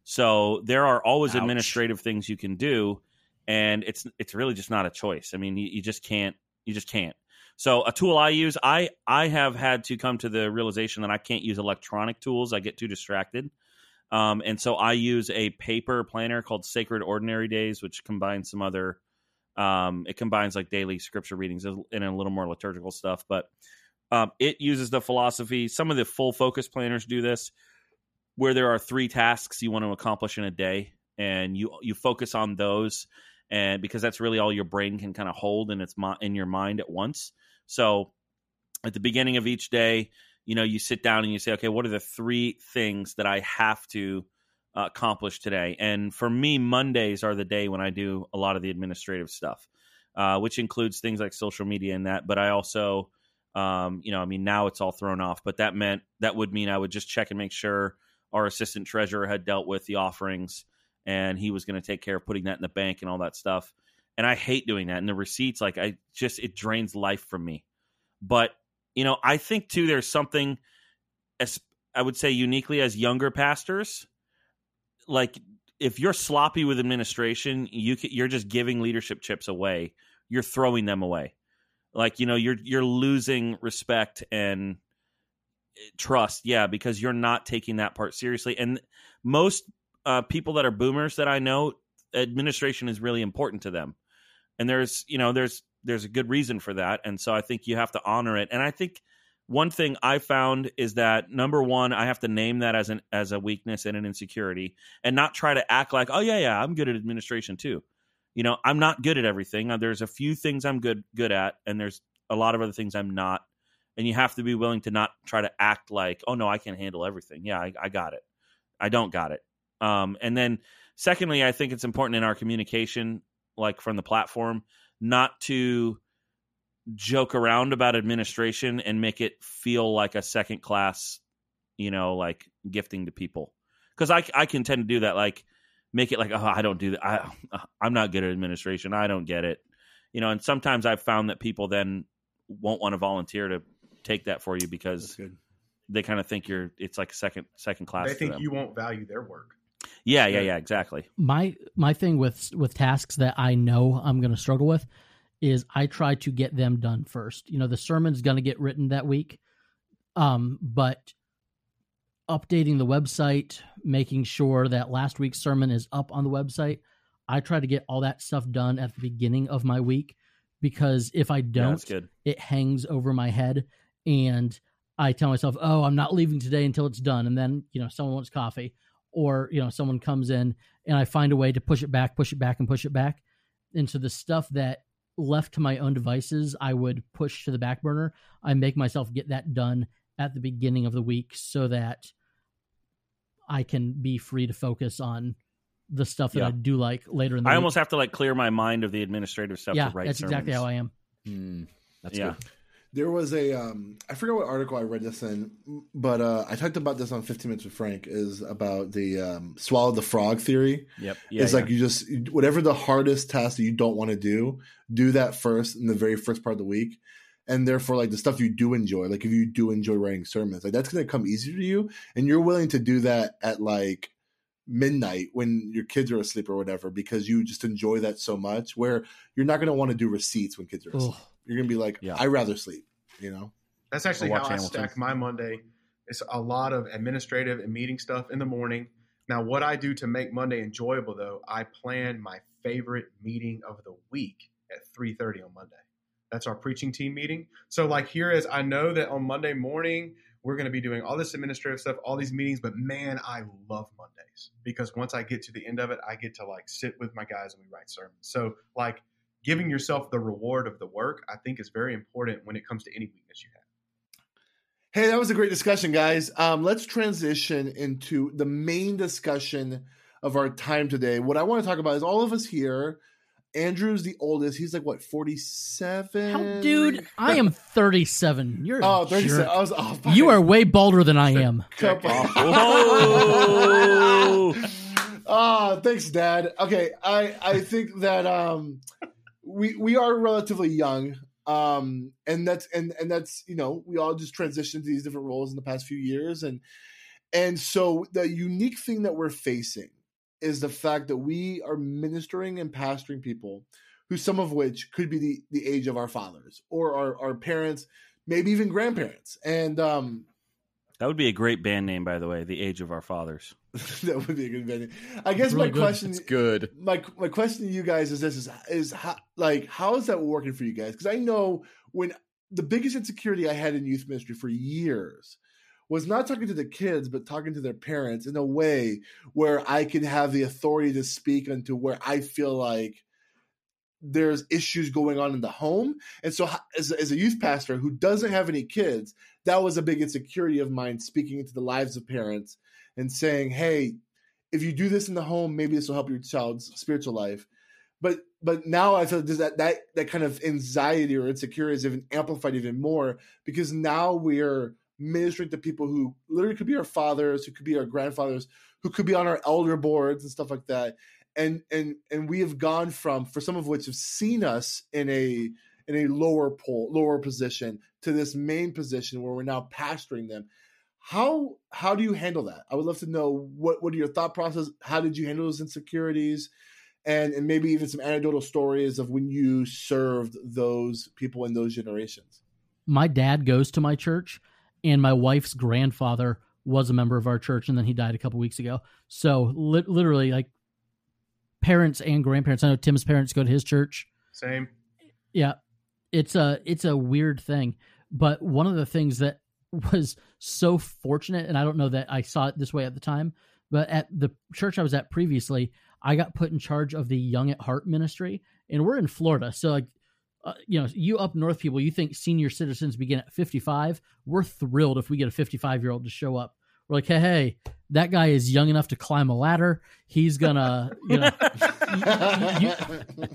So there are always
Ouch.
administrative things you can do, and it's it's really just not a choice. I mean, you, you just can't you just can't. So a tool I use, I I have had to come to the realization that I can't use electronic tools. I get too distracted. Um, and so I use a paper planner called Sacred Ordinary Days, which combines some other, um, it combines like daily scripture readings and a little more liturgical stuff. But um, it uses the philosophy. Some of the full focus planners do this, where there are three tasks you want to accomplish in a day, and you you focus on those, and because that's really all your brain can kind of hold in its in your mind at once. So at the beginning of each day, you know, you sit down and you say, okay, what are the three things that I have to uh, accomplish today? And for me, Mondays are the day when I do a lot of the administrative stuff, uh, which includes things like social media and that. But I also, um, you know, I mean, now it's all thrown off, but that meant that would mean I would just check and make sure our assistant treasurer had dealt with the offerings and he was going to take care of putting that in the bank and all that stuff. And I hate doing that. And the receipts, like, I just, it drains life from me. But you know, I think too there's something as I would say uniquely as younger pastors, like if you're sloppy with administration, you you're just giving leadership chips away. You're throwing them away. Like, you know, you're you're losing respect and trust, yeah, because you're not taking that part seriously. And most uh, people that are boomers that I know, administration is really important to them. And there's, you know, there's there's a good reason for that. And so i think you have to honor it. And i think one thing i found is that number one i have to name that as an as a weakness and an insecurity and not try to act like oh yeah yeah i'm good at administration too. You know i'm not good at everything. Uh, there's a few things i'm good good at and there's a lot of other things i'm not. And you have to be willing to not try to act like oh no i can handle everything. Yeah i, I got it. I don't got it. Um, and then secondly i think it's important in our communication like from the platform not to joke around about administration and make it feel like a second class, you know, like gifting to people. Because I, I can tend to do that, like make it like, oh, I don't do that. I, I'm not good at administration. I don't get it. You know, and sometimes I've found that people then won't want to volunteer to take that for you because they kind of think you're, it's like second, second class.
They think you won't value their work.
Yeah, yeah, yeah, exactly.
my my thing with with tasks that I know I'm going to struggle with is I try to get them done first. You know, the sermon's going to get written that week, um, but updating the website, making sure that last week's sermon is up on the website, I try to get all that stuff done at the beginning of my week because if I don't,
good.
it hangs over my head and I tell myself, "Oh, I'm not leaving today until it's done." And then, you know, someone wants coffee or, you know, someone comes in and I find a way to push it back, push it back and push it back. And so the stuff that left to my own devices, I would push to the back burner. I make myself get that done at the beginning of the week so that I can be free to focus on the stuff that
Yeah.
I do like later in the
I
week.
almost have to like clear my mind of the administrative stuff
yeah,
to write
that's exactly
sermons.
how I am.
Hmm, that's
Yeah.
good.
There was a um, I forget what article I read this in, but uh, I talked about this on 15 Minutes with Frank. Is about the um, swallow the frog theory.
Yep.
Yeah,
it's
yeah.
like you just whatever the hardest task that you don't want to do, do that first in the very first part of the week, and therefore like the stuff you do enjoy, like if you do enjoy writing sermons, like that's going to come easier to you, and you're willing to do that at like midnight when your kids are asleep or whatever because you just enjoy that so much. Where you're not going to want to do receipts when kids are asleep.
Ugh.
You're going to be like,
Yeah.
I rather sleep. You know.
That's actually how
watch
I stack my Monday. It's a lot of administrative and meeting stuff in the morning. Now, what I do to make Monday enjoyable, though, I plan my favorite meeting of the week at 3.30 on Monday. That's our preaching team meeting. So, like, here is I know that on Monday morning, we're going to be doing all this administrative stuff, all these meetings, but man, I love Mondays because once I get to the end of it, I get to like sit with my guys and we write sermons. So, like, giving yourself the reward of the work, I think is very important when it comes to any weakness you have.
Hey, that was a great discussion, guys. Um, let's transition into the main discussion of our time today. What I want to talk about is all of us here. Andrew's the oldest. He's like what, forty-seven?
How, dude, I am 37. You're
Oh, 37.
jerk.
I was off. by
You are way bolder than I am.
a couple.
Oh.
Ah, thanks, Dad. Okay, I I think that um we we are relatively young. Um and that's and and that's you know, we all just transitioned to these different roles in the past few years and and so the unique thing that we're facing is the fact that we are ministering and pastoring people who some of which could be the, the age of our fathers or our, our parents, maybe even grandparents. And um
That would be a great band name, by the way. The Age of Our Fathers.
that would be a good venue. I guess
really
my
good.
question
It's good.
my my question to you guys is this is is how like how is that working for you guys? Because I know when the biggest insecurity I had in youth ministry for years was not talking to the kids, but talking to their parents in a way where I can have the authority to speak unto where I feel like there's issues going on in the home. And so, as, as a youth pastor who doesn't have any kids, that was a big insecurity of mine speaking into the lives of parents and saying, hey, if you do this in the home, maybe this will help your child's spiritual life. But but now I feel that that that kind of anxiety or insecurity is even amplified even more because now we're ministering to people who literally could be our fathers, who could be our grandfathers, who could be on our elder boards and stuff like that. And and and we have gone from for some of which have seen us in a in a lower pole, lower position to this main position where we're now pasturing them. How how do you handle that? I would love to know what what are your thought process? How did you handle those insecurities? And and maybe even some anecdotal stories of when you served those people in those generations.
my dad goes to my church and my wife's grandfather was a member of our church and then he died a couple weeks ago so li- literally like parents and grandparents i know tim's parents go to his church
Same.
yeah it's a it's a weird thing but one of the things that was so fortunate and i don't know that i saw it this way at the time but at the church i was at previously i got put in charge of the young at heart ministry and we're in florida. So like uh, you know you up north people you think senior citizens begin at 55 we're thrilled if we get a 55 year old to show up. We're like hey hey that guy is young enough to climb a ladder. He's gonna you know you-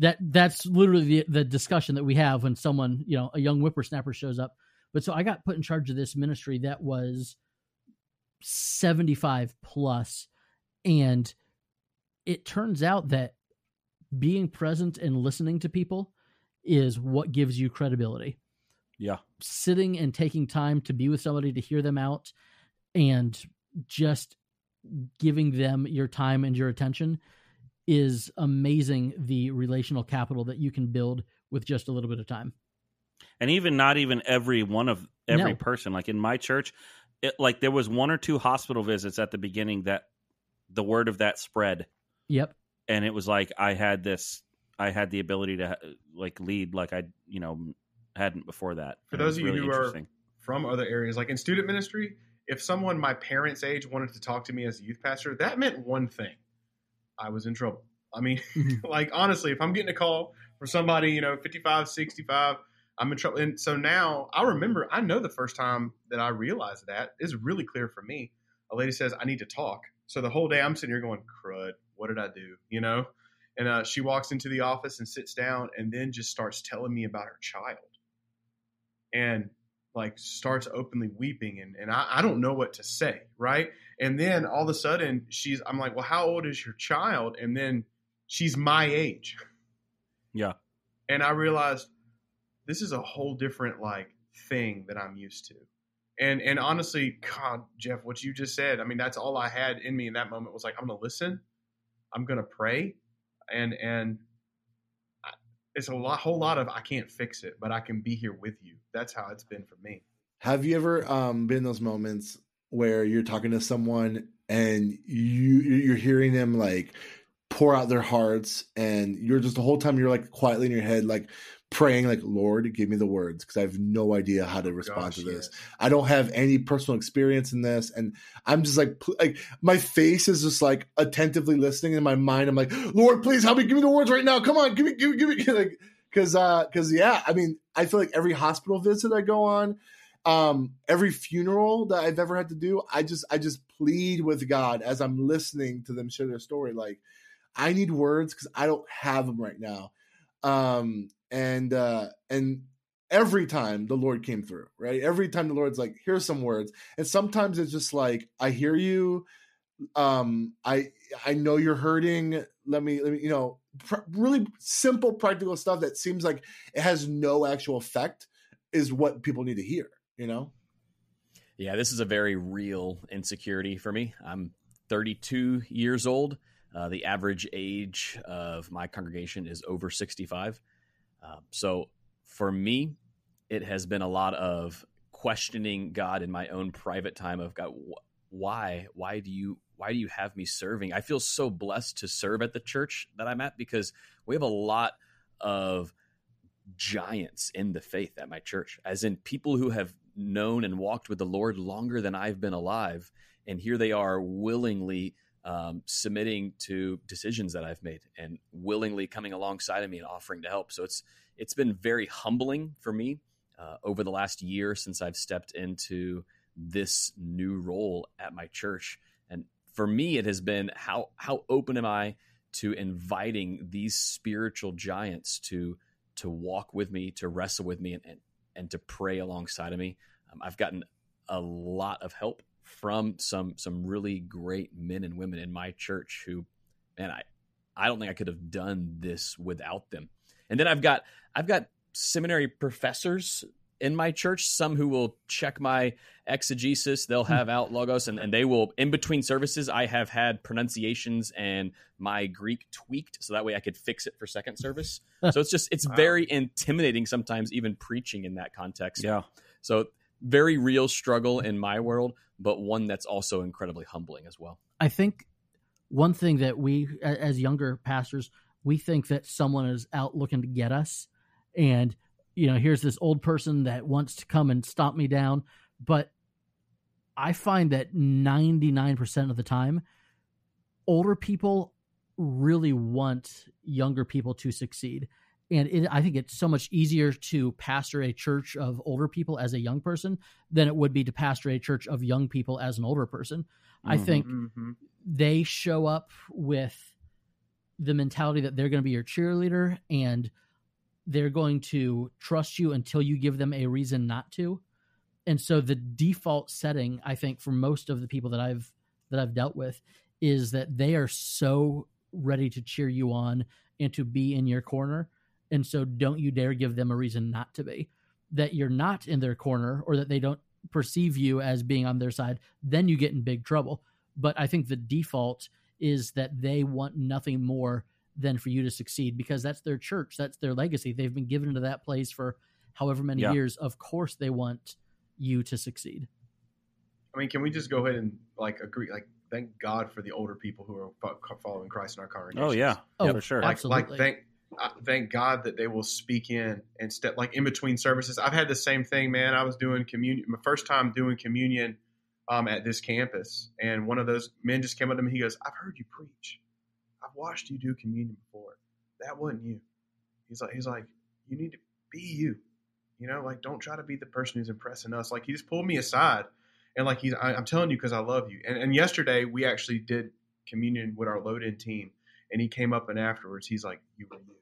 that that's literally the, the discussion that we have when someone you know a young whippersnapper shows up but so i got put in charge of this ministry that was 75 plus and it turns out that being present and listening to people is what gives you credibility
Yeah.
sitting and taking time to be with somebody to hear them out and just giving them your time and your attention is amazing the relational capital that you can build with just a little bit of time.
and even not even every one of every
No.
person like in my church it, like there was one or two hospital visits at the beginning that the word of that spread
Yep.
and it was like i had this i had the ability to like lead like i you know hadn't before that
For
And
those
was
of you
really
who are- From other areas, like in student ministry, if someone my parents' age wanted to talk to me as a youth pastor, that meant one thing: I was in trouble. I mean,
Mhm.
like honestly, if I'm getting a call from somebody, you know, 55, 65, I'm in trouble. And so now I remember, I know the first time that I realized that is really clear for me. A lady says, I need to talk. So the whole day I'm sitting here going, crud, what did I do? You know? And uh, she walks into the office and sits down and then just starts telling me about her child. And like starts openly weeping and, and I, I don't know what to say, right? And then all of a sudden she's I'm like, Well, how old is your child? And then she's my age.
Yeah.
And I realized this is a whole different like thing that I'm used to. And and honestly, God, Jeff, what you just said, I mean, that's all I had in me in that moment was like, I'm gonna listen, I'm gonna pray, and and it's a lot, whole lot of I can't fix it, but I can be here with you. That's how it's been for me.
Have you ever um, been those moments where you're talking to someone and you you're hearing them like pour out their hearts, and you're just the whole time you're like quietly in your head like praying like Lord, give me the words because I have no idea how to respond
Gosh,
to this. I don't have any personal experience in this, and I'm just like, like my face is just like attentively listening. In my mind, I'm like, Lord, please help me. Give me the words right now. Come on, give me, give me, give me. Like, because, uh, because yeah, I mean, I feel like every hospital visit I go on, um, every funeral that I've ever had to do, I just, I just plead with God as I'm listening to them share their story. Like, I need words because I don't have them right now. Um, and uh, and every time the Lord came through, right? Every time the Lord's like, here's some words. And sometimes it's just like, I hear you. um i i know you're hurting let me let me you know pr- really simple practical stuff that seems like it has no actual effect is what people need to hear you know
Yeah, this is a very real insecurity for me. I'm 32 years old. Uh, the average age of my congregation is over 65. Um, so for me, it has been a lot of questioning God in my own private time of God, wh- why, why do you, why do you have me serving? I feel so blessed to serve at the church that I'm at because we have a lot of giants in the faith at my church, as in people who have known and walked with the Lord longer than I've been alive. And here they are willingly um, submitting to decisions that I've made and willingly coming alongside of me and offering to help. So it's it's been very humbling for me uh, over the last year since I've stepped into this new role at my church. And for me, it has been how how open am I to inviting these spiritual giants to to walk with me, to wrestle with me, and and, and to pray alongside of me. Um, I've gotten a lot of help from some some really great men and women in my church who, man, I I don't think I could have done this without them. And then I've got I've got seminary professors in my church, some who will check my exegesis, they'll hmm. have out logos, and, and they will in between services. I have had pronunciations and my Greek tweaked so that way I could fix it for second service. So it's just it's
Wow.
very intimidating sometimes, even preaching in that context.
Yeah.
So very real struggle in my world, but one that's also incredibly humbling as well.
I think one thing that we, as younger pastors, we think that someone is out looking to get us, and you know, here's this old person that wants to come and stomp me down. But I find that 99% of the time, older people really want younger people to succeed. And it, I think it's so much easier to pastor a church of older people as a young person than it would be to pastor a church of young people as an older person. I
Mhm.
think
Mm-hmm.
they show up with the mentality that they're going to be your cheerleader and they're going to trust you until you give them a reason not to. And so the default setting, I think, for most of the people that I've that I've dealt with is that they are so ready to cheer you on and to be in your corner. And so don't you dare give them a reason not to be. That you're not in their corner or that they don't perceive you as being on their side, then you get in big trouble. But I think the default is that they want nothing more than for you to succeed because that's their church, that's their legacy. They've been given to that place for however many
Yeah.
years. Of course, they want you to succeed.
I mean, can we just go ahead and like agree? Like, thank God for the older people who are following Christ in our congregation.
Oh yeah.
Oh,
for sure.
like
Absolutely.
like thank thank God that they will speak in and step like in between services. I've had the same thing, man. I was doing communion my first time doing communion um, at this campus, and one of those men just came up to me. He goes, "I've heard you preach. I've watched you do communion before. That wasn't you." He's like, he's like, you need to be you. You know, like don't try to be the person who's impressing us. Like he just pulled me aside and like he's, I, I'm telling you because I love you. And, and yesterday we actually did communion with our load-in team, and he came up and afterwards he's like, "You were you,"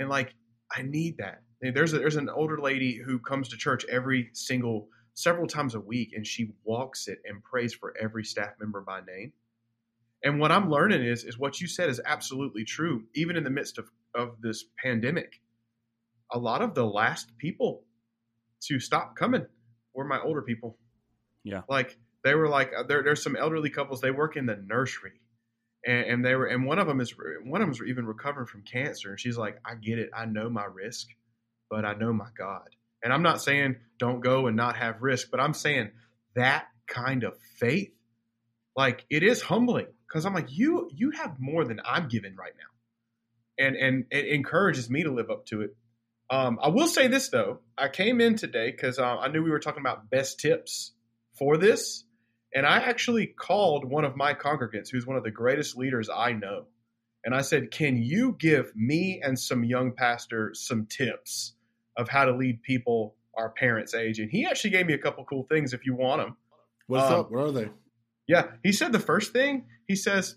and like I need that. There's a, there's an older lady who comes to church every single several times a week, and she walks it and prays for every staff member by name. And what I'm learning is is what you said is absolutely true. Even in the midst of of this pandemic, a lot of the last people to stop coming were my older people.
Yeah.
like they were like uh, there. There's some elderly couples. They work in the nursery, and, and they were and one of them is one of them is even recovering from cancer. And she's like, I get it. I know my risk, but I know my God. And I'm not saying don't go and not have risk, but I'm saying that kind of faith, like it is humbling because I'm like you you have more than I'm given right now, and and it encourages me to live up to it. Um, I will say this though, I came in today because uh, I knew we were talking about best tips for this, and I actually called one of my congregants, who's one of the greatest leaders I know, and I said, "Can you give me and some young pastors some tips of how to lead people our parents' age?" And he actually gave me a couple cool things if you want them.
What's
Um,
up? Where are they?
Yeah, he said the first thing he says,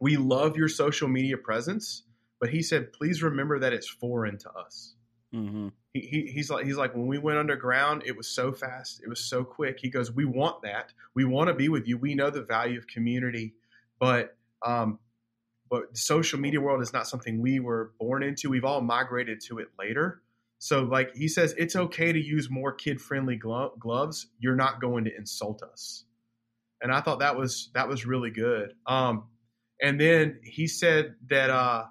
"We love your social media presence," but he said, "Please remember that it's foreign to us."
Mm-hmm.
He, he, he's like he's like when we went underground, it was so fast, it was so quick. He goes, we want that. We want to be with you. We know the value of community, but um, but the social media world is not something we were born into. We've all migrated to it later. So like he says, it's okay to use more kid friendly glo- gloves. You're not going to insult us. And I thought that was that was really good. Um, and then he said that uh,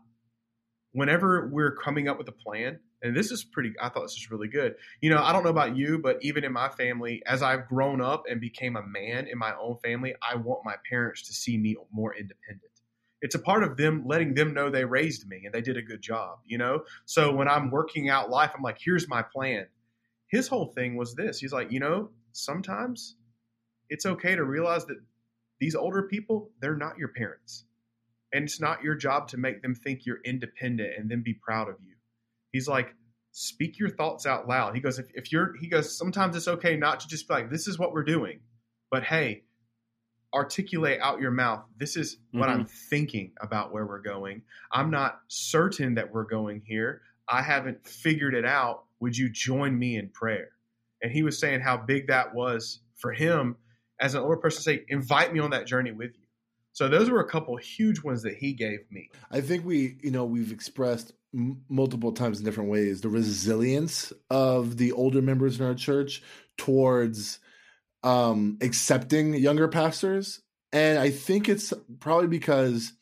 whenever we're coming up with a plan, and this is pretty, I thought this was really good. You know, I don't know about you, but even in my family, as I've grown up and became a man in my own family, I want my parents to see me more independent. It's a part of them letting them know they raised me and they did a good job, you know? So when I'm working out life, I'm like, here's my plan. His whole thing was this. He's like, you know, sometimes it's okay to realize that these older people, they're not your parents. And it's not your job to make them think you're independent and then be proud of you. He's like, speak your thoughts out loud. He goes, if, if you're, he goes, sometimes it's okay not to just be like, this is what we're doing. But hey, articulate out your mouth. This is what
Mhm.
I'm thinking about where we're going. I'm not certain that we're going here. I haven't figured it out. Would you join me in prayer? And he was saying how big that was for him as an older person to say, invite me on that journey with you. So those were a couple huge ones that he gave me.
I think we, you know, we've expressed multiple times in different ways the resilience of the older members in our church towards um, accepting younger pastors, and I think it's probably because,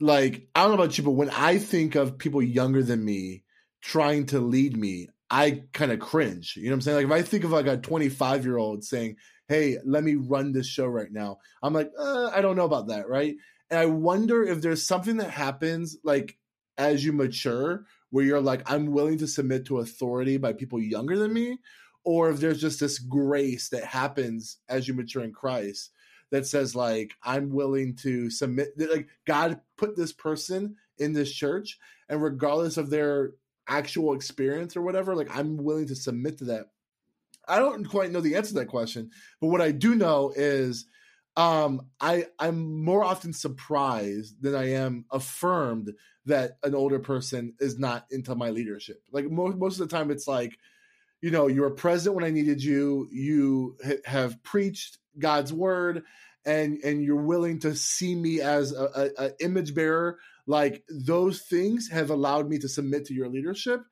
like, I don't know about you, but when I think of people younger than me trying to lead me, I kind of cringe. You know what I'm saying? Like, if I think of like a 25 year old saying, "Hey, let me run this show right now," I'm like, uh, I don't know about that, right? And I wonder if there's something that happens like as you mature where you're like, I'm willing to submit to authority by people younger than me, or if there's just this grace that happens as you mature in Christ that says like I'm willing to submit like God put this person in this church and regardless of their actual experience or whatever like I'm willing to submit to that. I don't quite know the answer to that question, but what I do know is um I I'm more often surprised than I am affirmed that an older person is not into my leadership. Like most most of the time it's like you know, you were present when I needed you. You ha- have preached God's word, and and you're willing to see me as a, a, a image bearer. Like those things have allowed me to submit to your leadership,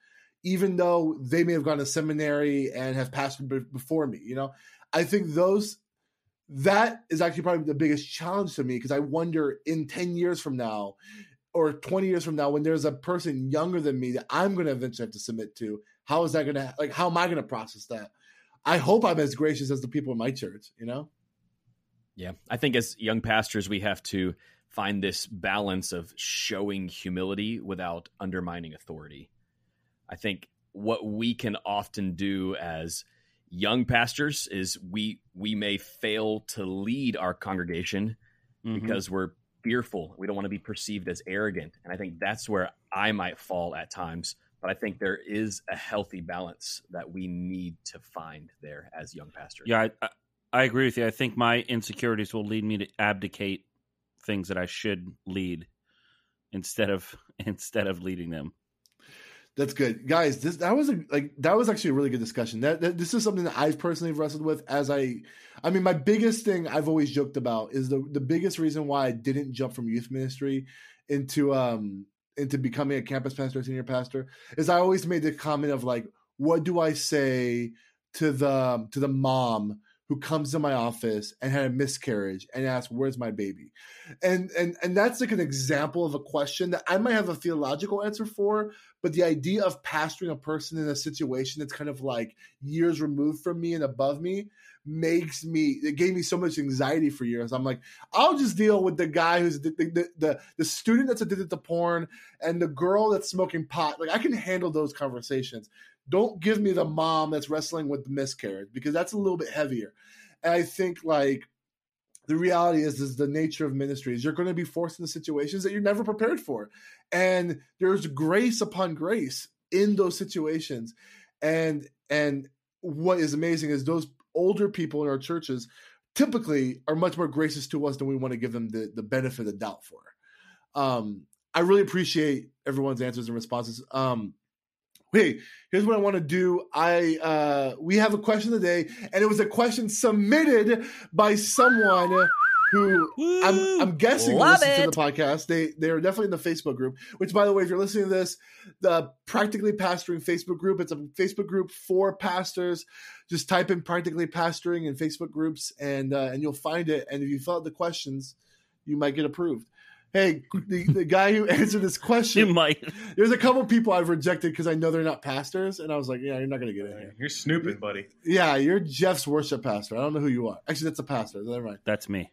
even though they may have gone to seminary and have passed be- before me. You know, I think those that is actually probably the biggest challenge to me because I wonder in ten years from now. Or 20 years from now, when there's a person younger than me that I'm going to eventually have to submit to, how is that going to like how am i going to process that i hope i'm as gracious as the people in my church you know
Yeah, I think as young pastors, we have to find this balance of showing humility without undermining authority. I think what we can often do as young pastors is we we may fail to lead our congregation
Mhm.
because we're fearful. We don't want to be perceived as arrogant, and I think that's where I might fall at times. But I think there is a healthy balance that we need to find there as young pastors.
Yeah, I, I agree with you. I think my insecurities will lead me to abdicate things that I should lead instead of instead of leading them.
That's good. Guys this that was a like that was actually a really good discussion. That, that this is something that i've personally wrestled with as i i mean my biggest thing i've always joked about is the the biggest reason why i didn't jump from youth ministry into um into becoming a campus pastor senior pastor is i always made the comment of like what do i say to the to the mom who comes to my office and had a miscarriage and asks where's my baby? And and and that's like an example of a question that i might have a theological answer for but the idea of pastoring a person in a situation that's kind of like years removed from me and above me makes me it gave me so much anxiety for years. I'm like i'll just deal with the guy who's the the, the, the student that's addicted to porn and the girl that's smoking pot. Like i can handle those conversations don't give me the mom that's wrestling with the miscarriage because that's a little bit heavier. And i think like the reality is is the nature of ministries you're going to be forced into situations that you're never prepared for. And there's grace upon grace in those situations. And and what is amazing is those older people in our churches typically are much more gracious to us than we want to give them the, the benefit of the doubt for. Um i really appreciate everyone's answers and responses. Um Hey, here's what I want to do. I uh, we have a question of the day, and it was a question submitted by someone who I'm, I'm guessing
Love
listens to the podcast. They they are definitely in the Facebook group. Which, by the way, if you're listening to this, the Practically Pastoring Facebook group. It's a Facebook group for pastors. Just type in Practically Pastoring in Facebook groups, and uh, and you'll find it. And if you fill out the questions, you might get approved. Hey, the, the guy who answered this
You
question,
might.
there's a couple people I've rejected because I know they're not pastors, and I was like, yeah, you're not gonna get in here.
You're snooping, buddy.
Yeah, you're Jeff's worship pastor. I don't know who you are. Actually, that's a pastor. Never mind.
That's me.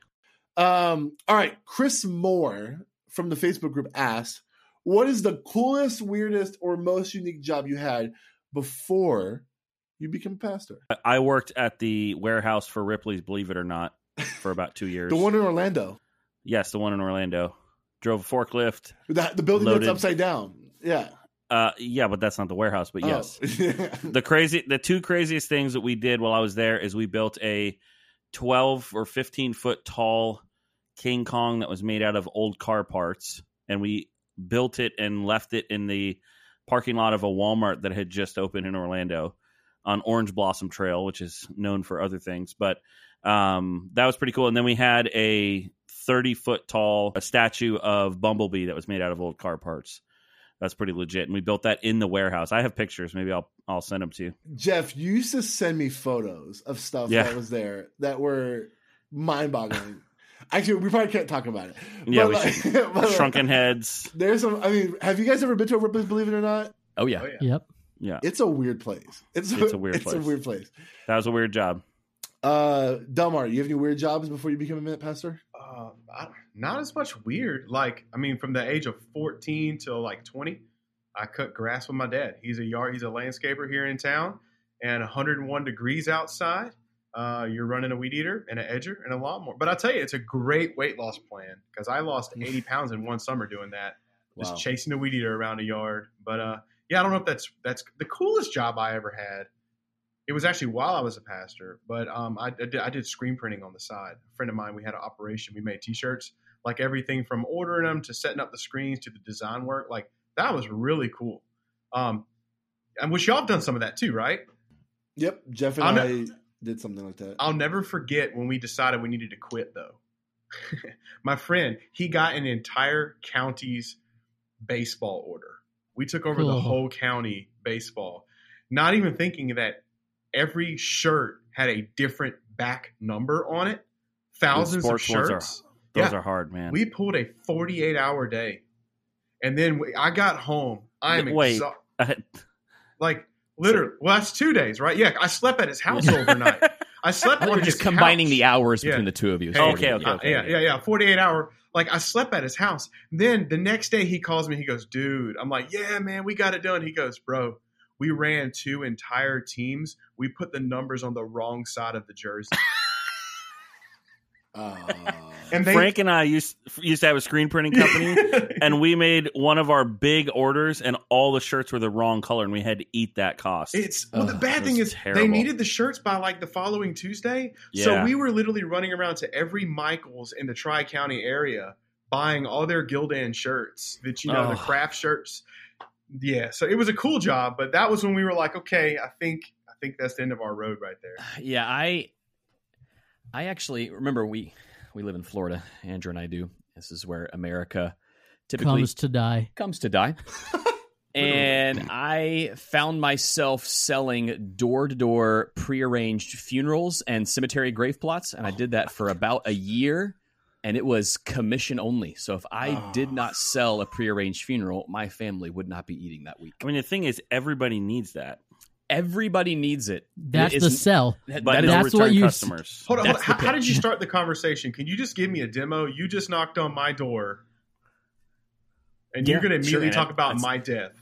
Um, all right, Chris Moore from the Facebook group asked, "What is the coolest, weirdest, or most unique job you had before you became a pastor?"
I- I worked at the warehouse for Ripley's, believe it or not, for about two years.
The one in Orlando,
yes, the one in Orlando. Drove a forklift.
the, the building
Loaded.
that's upside down. Yeah.
Uh, yeah, but that's not the warehouse. But yes,
Oh.
the crazy, the two craziest things that we did while I was there is we built a twelve or fifteen foot tall King Kong that was made out of old car parts, and we built it and left it in the parking lot of a Walmart that had just opened in Orlando on Orange Blossom Trail, which is known for other things. But um, that was pretty cool. And then we had a 30 foot tall a statue of Bumblebee that was made out of old car parts. That's pretty legit. And we built that in the warehouse. I have pictures. Maybe I'll I'll send them to you.
Jeff, you used to send me photos of stuff
Yeah.
that was there that were mind-boggling. Actually, we probably can't talk about it.
Yeah,
But
we
like-
should.
but like,
Shrunken heads.
There's some. I mean, have you guys ever been to a Ripley's? Believe it or not,
Oh yeah.
Oh, yeah.
Yep.
Yeah,
it's a weird place. It's
It's a weird
it's a
place.
weird place.
that was a weird job.
Uh, Delmar, you have any weird jobs before you became a minute pastor?
Uh, I, not as much weird. Like, I mean, from the age of 14 till like 20, I cut grass with my dad. He's a yard, he's a landscaper here in town, and 101 degrees outside. Uh, you're running a weed eater and an edger and a lawnmower. But I tell you, it's a great weight loss plan because I lost 80 pounds in one summer doing that, just
Wow.
chasing a weed eater around a yard. But uh, yeah, I don't know if that's that's the coolest job I ever had. It was actually while I was a pastor, but um, I, I, did, I did screen printing on the side. A friend of mine, we had an operation. We made T-shirts, like everything from ordering them to setting up the screens to the design work. Like that was really cool. Um, and which y'all have done some of that too, right?
Yep, Jeff and
I'm
I did something like that.
I'll never forget when we decided we needed to quit though. My friend, he got an entire county's baseball order. We took over the whole county baseball, not even thinking that every shirt had a different back number on it. Thousands of
ones are-
shirts.
Those
Yeah.
are hard, man.
We pulled a 48 hour day. And then we, I got home. I'm exhausted. Like, literally. Well, that's two days, right? Yeah. I slept at his house overnight. I slept
I
on
you were
his
just combining
house.
the hours
Yeah.
between the two of you.
Okay, okay, okay.
yeah, yeah, yeah. 48 hour. Like I slept at his house. Then the next day he calls me. He goes, dude, I'm like, yeah, man, we got it done. He goes, bro, we ran two entire teams. We put the numbers on the wrong side of the jersey.
Uh,
And they,
Frank and I used used to have a screen printing company, and we made one of our big orders, and all the shirts were the wrong color, and we had to eat that cost.
It's well. the bad thing
was
is they needed the shirts by like the following Tuesday, so we were literally running around to every Michaels in the Tri County area buying all their Gildan shirts. That you know the craft shirts. Yeah, so it was a cool job, but that was when we were like, okay, I think I think that's the end of our road right there.
Yeah, I I actually remember we we live in Florida. Andrew and I do. This is where America typically
Comes to die.
comes to die. and I found myself selling door to door prearranged funerals and cemetery grave plots. And I oh did that for about a year. And it was commission only. So if I
Oh.
did not oh. sell a prearranged funeral, my family would not be eating that week.
I mean, the thing is, everybody needs that,
Everybody needs it.
That's
It
the sell.
that-
but
that
no
That's
return
what you-
customers.
Hold on, hold on. How, how did you start the conversation? Can you just give me a demo? You just knocked on my door, and you're going to immediately
and
talk about
that's-
my death.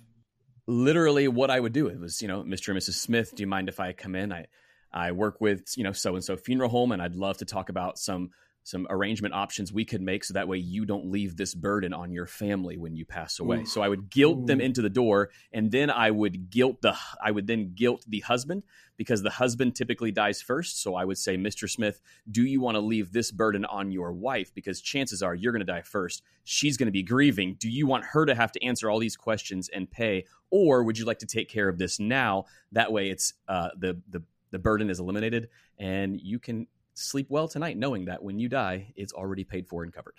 literally what I would do. It was, you know, Mr. and Mrs. Smith, do you mind if I come in? I I work with, you know, so and so funeral home and I'd love to talk about some some arrangement options we could make so that way you don't leave this burden on your family when you pass away. Ooh. So I would guilt them into the door and then I would guilt the I would then guilt the husband because the husband typically dies first. So I would say, Mr. Smith, do you want to leave this burden on your wife because chances are you're going to die first. She's going to be grieving. Do you want her to have to answer all these questions and pay or would you like to take care of this now? That way it's uh, the the the burden is eliminated and you can sleep well tonight knowing that when you die, it's already paid for and covered.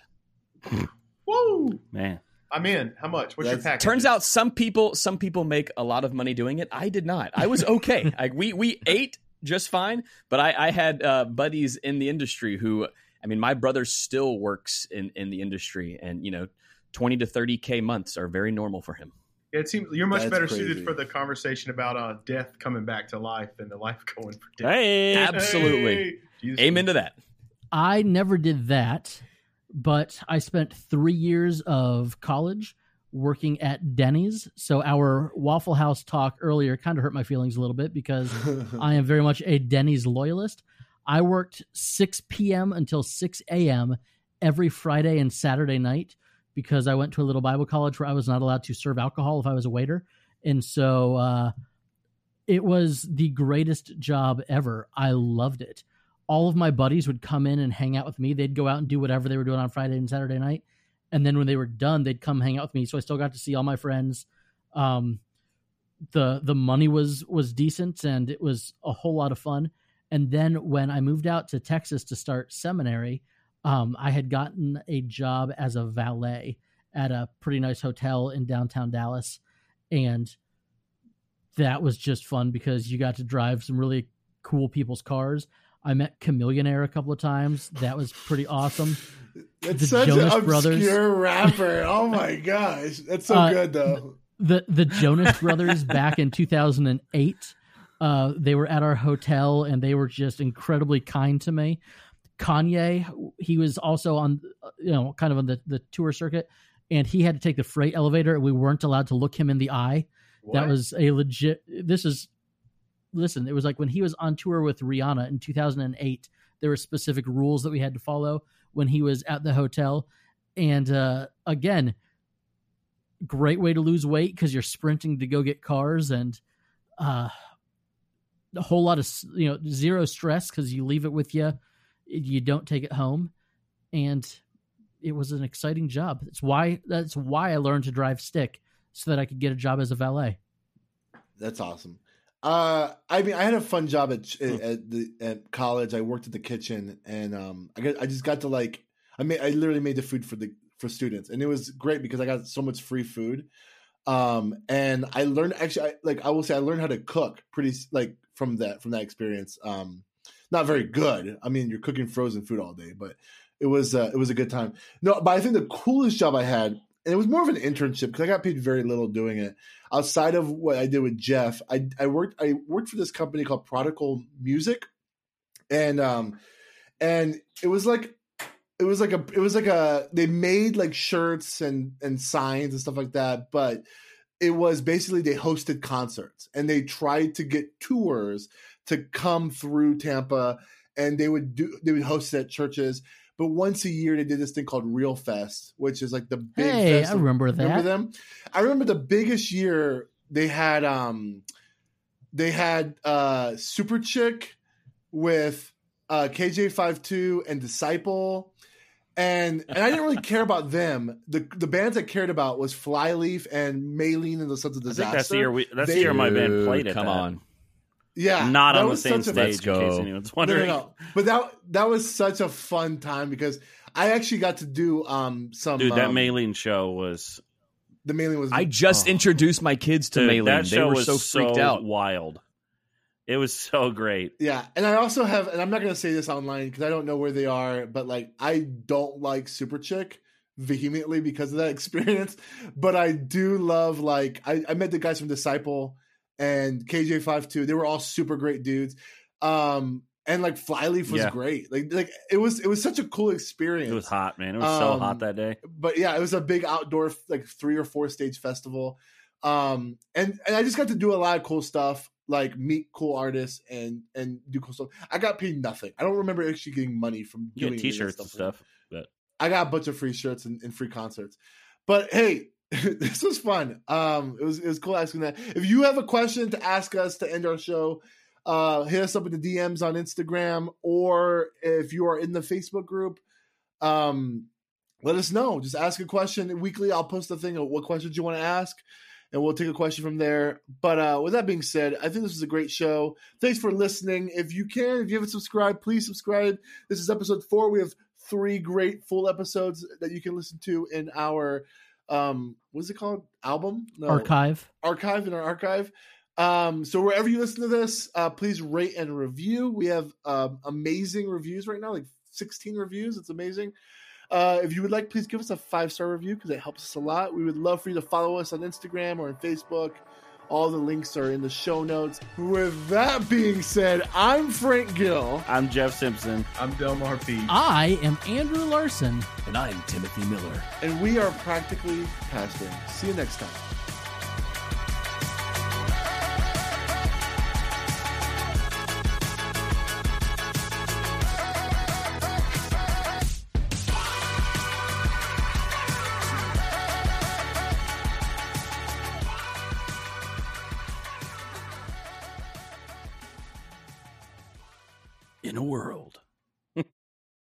Woo!
Man.
I'm in. How much? What's That's, your package?
Turns out some people some people make a lot of money doing it. I did not. I was okay. I, we we ate just fine, but I, I had uh, buddies in the industry who I mean, my brother still works in in the industry, and you know, twenty to thirty k months are very normal for him.
Yeah, It seems you're much That's better crazy. suited for the conversation about uh, death coming back to life than the life going for death.
Hey, absolutely. Hey. Jesus Amen to that.
I never did that, but I spent three years of college working at Denny's. So our Waffle House talk earlier kind of hurt my feelings a little bit because I am very much a Denny's loyalist. I worked 6 p.m. until 6 a.m. every Friday and Saturday night because I went to a little Bible college where I was not allowed to serve alcohol if I was a waiter. And so uh, it was the greatest job ever. I loved it all of my buddies would come in and hang out with me. They'd go out and do whatever they were doing on Friday and Saturday night. And then when they were done, they'd come hang out with me. So I still got to see all my friends. Um, the the money was was decent and it was a whole lot of fun. And then when I moved out to Texas to start seminary, um, I had gotten a job as a valet at a pretty nice hotel in downtown Dallas. And that was just fun because you got to drive some really cool people's cars. I met Chamillionaire a couple of times. That was pretty awesome.
It's the such Jonas an obscure Brothers. rapper. Oh my gosh, that's so uh, good though.
The the Jonas Brothers back in 2008. Uh, they were at our hotel and they were just incredibly kind to me. Kanye, he was also on, you know, kind of on the, the tour circuit, and he had to take the freight elevator, and we weren't allowed to look him in the eye. What? That was a legit. This is listen, it was like when he was on tour with Rihanna in 2008, there were specific rules that we had to follow when he was at the hotel. And uh, again, great way to lose weight because you're sprinting to go get cars and uh, a whole lot of, you know, zero stress because you leave it with you. You don't take it home. And it was an exciting job. That's why that's why I learned to drive stick so that I could get a job as a valet.
That's awesome. Uh, I mean, I had a fun job at hmm. at the at college. I worked at the kitchen, and um, I got I just got to like I made I literally made the food for the for students, and it was great because I got so much free food. Um, and I learned actually, I, like I will say, I learned how to cook pretty like from that from that experience. Um, not very good. I mean, you're cooking frozen food all day, but it was uh, it was a good time. No, but I think the coolest job I had and it was more of an internship because I got paid very little doing it. Outside of what I did with Jeff, I, I worked I worked for this company called Prodigal Music, and um, and it was like it was like a it was like a they made like shirts and and signs and stuff like that, but it was basically they hosted concerts and they tried to get tours to come through Tampa and they would do they would host it at churches but once a year, they did this thing called Real Fest, which is like the big.
Hey, I remember that.
Remember them? I remember the biggest year they had. um They had uh Superchick with uh KJ52 and Disciple. And and I didn't really care about them. The the bands I cared about was Flyleaf and Maylene and the Sons of Disaster.
that's the year we, that's they, the year my band played it.
Come
that.
on.
Yeah,
not on the same stage. A, in case anyone's wondering.
No, no, no. But that that was such a fun time because I actually got to do um some.
Dude, that
um,
Maylene show was.
The Maylene was.
I just oh. introduced my kids to Dude, That They were so freaked
so
out.
Wild. It was so great.
Yeah, and I also have, and I'm not going to say this online because I don't know where they are, but like I don't like Superchick vehemently because of that experience, but I do love like I, I met the guys from Disciple and KJ52. They were all super great dudes. Um, and like Flyleaf was yeah. great. Like like it was it was such a cool experience.
It was hot, man. It was um, so hot um, that day.
But yeah, it was a big outdoor like three or four stage festival. Um, and and I just got to do a lot of cool stuff, like meet cool artists and and do cool stuff. I got paid nothing. I don't remember actually getting money from doing
get
any of that
t-shirts and stuff. But
I got a bunch of free shirts and, and free concerts. But hey, this was fun. Um, it was it was cool asking that. If you have a question to ask us to end our show, uh, hit us up in the DMs on Instagram, or if you are in the Facebook group, um, let us know. Just ask a question weekly. I'll post a thing of what questions you want to ask, and we'll take a question from there. But uh, with that being said, I think this was a great show. Thanks for listening. If you can, if you haven't subscribed, please subscribe. This is episode four. We have three great full episodes that you can listen to in our um what's it called? Album? No,
Archive.
archive in our archive. Um so wherever you listen to this uh please rate and review. We have um amazing reviews right now like 16 reviews. It's amazing. Uh if you would like please give us a five star review because it helps us a lot. We would love for you to follow us on instagram or on facebook all the links are in the show notes with that being said i'm frank gill
I'm Jeff Simpson.
I'm Del Delmar P.
I am Andrew Larson.
And I'm Timothy Miller.
and we are practically pastoring see you next time